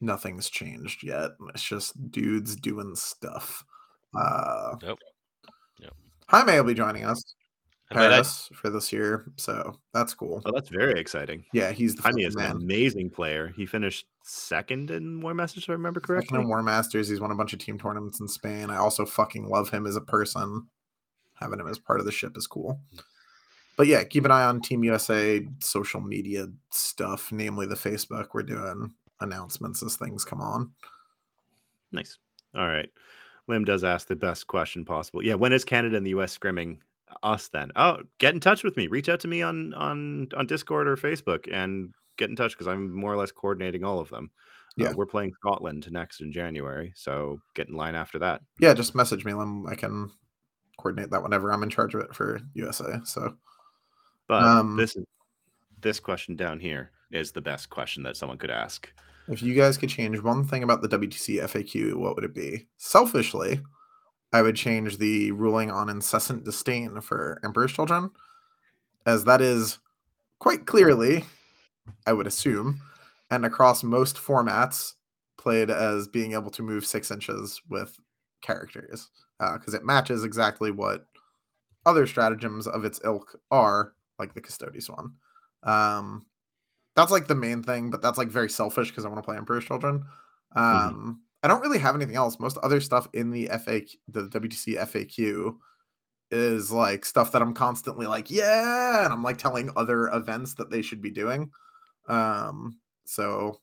nothing's changed yet. It's just dudes doing stuff. Uh Yep. Yep. Jaime will be joining us, And by that, Paris, for this year, so that's cool. Oh, that's very exciting. Yeah, he's the Jaime fucking is an amazing player. He finished second in War Masters, if I remember Second correctly. in War Masters, he's won a bunch of team tournaments in Spain. I also fucking love him as a person. Having him as part of the ship is cool. But yeah, keep an eye on Team USA social media stuff, namely the Facebook. We're doing announcements as things come on. Nice. All right. Lim does ask the best question possible. Yeah, when is Canada and the US scrimming us then? Oh, get in touch with me. Reach out to me on on on Discord or Facebook and get in touch because I'm more or less coordinating all of them. Uh, Yeah. we're playing Scotland next in January, so get in line after that. Yeah, just message me. Lim. I can coordinate that whenever I'm in charge of it for USA. So But Um, this this question down here is the best question that someone could ask. if you guys could change one thing about the WTC FAQ, what would it be? Selfishly, I would change the ruling on incessant disdain for Emperor's Children, as that is quite clearly, I would assume, and across most formats, played as being able to move six inches with characters, because it matches exactly what other stratagems of its ilk are, like the Custodes one. Um, that's like the main thing, but that's like very selfish because I want to play Emperor's Children. Um, I don't really have anything else. Most other stuff in the FAQ, the WTC FAQ, is like stuff that I'm constantly like, yeah, and I'm like telling other events that they should be doing. Um, so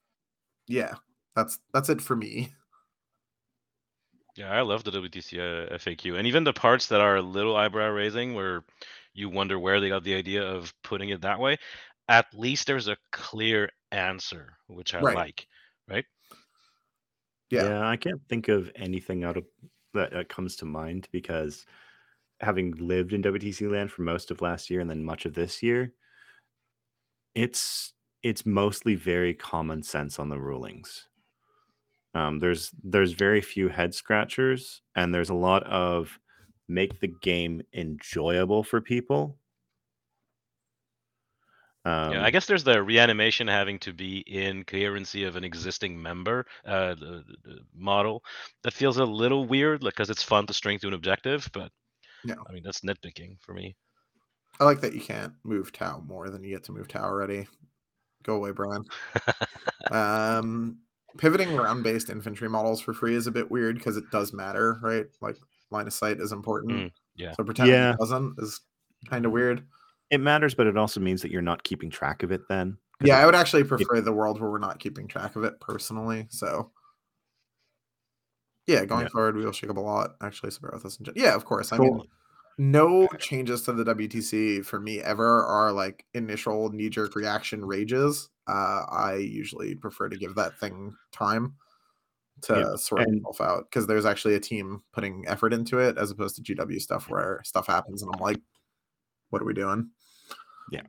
yeah, that's that's it for me. Yeah, I love the WTC uh, FAQ, and even the parts that are a little eyebrow raising, where you wonder where they got the idea of putting it that way. At least there's a clear answer, which I Right. like. Right? Yeah. yeah, I can't think of anything out of that, that comes to mind because having lived in WTC land for most of last year and then much of this year, it's it's mostly very common sense on the rulings. Um, there's there's very few head scratchers, and there's a lot of make the game enjoyable for people. Um, yeah, I guess there's the reanimation having to be in coherency of an existing member uh, the, the- the model. That feels a little weird, because it's fun to string to an objective, but Yeah. I mean that's nitpicking for me. I like that you can't move Tau more than you get to move Tau already. Go away, Brian. Um, pivoting round based infantry models for free is a bit weird because it does matter, right? Like line of sight is important. Mm, yeah. So pretending Yeah. it doesn't is kind of weird. it matters, but it also means that you're not keeping track of it. then. Yeah, I would actually prefer the world where we're not keeping track of it personally. So yeah, going Yeah. forward, we will shake up a lot. Actually, so bear with us. in gen- Yeah, of course. I mean, Cool. No changes to the WTC for me ever are like initial knee jerk reaction rages. Uh, I usually prefer to give that thing time to Yeah, sort and- itself out because there's actually a team putting effort into it as opposed to GW stuff where stuff happens and I'm like, what are we doing? Yeah.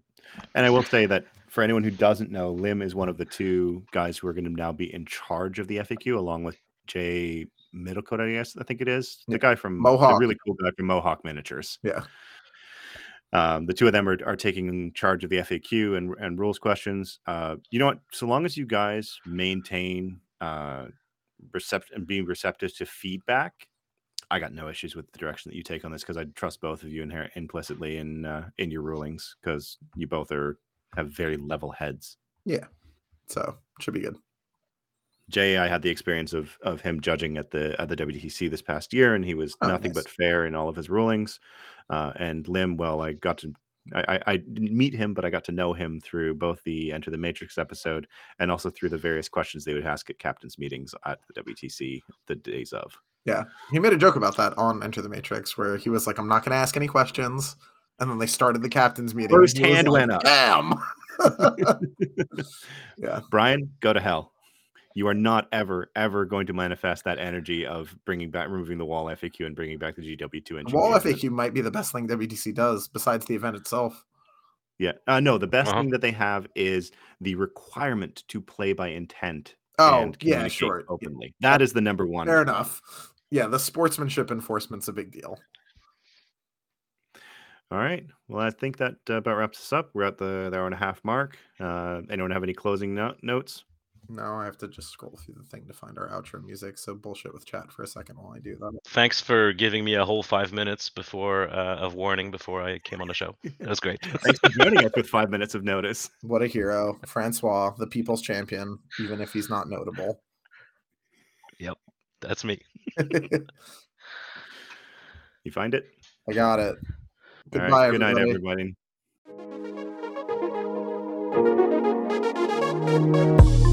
And I will say that for anyone who doesn't know, Lim is one of the two guys who are going to now be in charge of the FAQ, along with Jay Middlecote, I guess I think it is the guy from Mohawk. really cool guy from Mohawk Miniatures. Yeah. Um, the two of them are, are taking charge of the FAQ and, and rules questions. Uh, you know what? So long as you guys maintain uh, recept and being receptive to feedback, I got no issues with the direction that you take on this because I trust both of you inher- implicitly in uh, in your rulings because you both are have very level heads. Yeah, so should be good. Jay, I had the experience of of him judging at the at the WTC this past year, and he was Oh, nothing nice. but fair in all of his rulings. Uh, and Lim, well, I got to I, I, I didn't meet him, but I got to know him through both the Enter the Matrix episode and also through the various questions they would ask at captains meetings at the WTC the days of. Yeah. He made a joke about that on Enter the Matrix where he was like, I'm not going to ask any questions. And then they started the captain's meeting. First hand like, went up. Damn. yeah. Brian, go to hell. You are not ever, ever going to manifest that energy of bringing back, removing the wall FAQ and bringing back the GW2 engine. Wall. FAQ might be the best thing WTC does besides the event itself. Yeah. Uh, no, the best Uh-huh. thing that they have is the requirement to play by intent. Oh, and yeah, communicate sure. Yeah, Openly. That is the number one. Fair enough. Yeah, the sportsmanship enforcement's a big deal. All right. Well, I think that uh, about wraps us up. We're at the, the hour and a half mark. Uh, anyone have any closing no- notes? No, I have to just scroll through the thing to find our outro music. So bullshit with chat for a second while I do that. Thanks for giving me a whole five minutes before uh, of warning before I came on the show. That was great. Thanks for joining us with five minutes of notice. What a hero, Francois, the people's champion, even if he's not notable. Yep, that's me. You find it? I got it. Goodbye, right. Good night, everybody. everybody.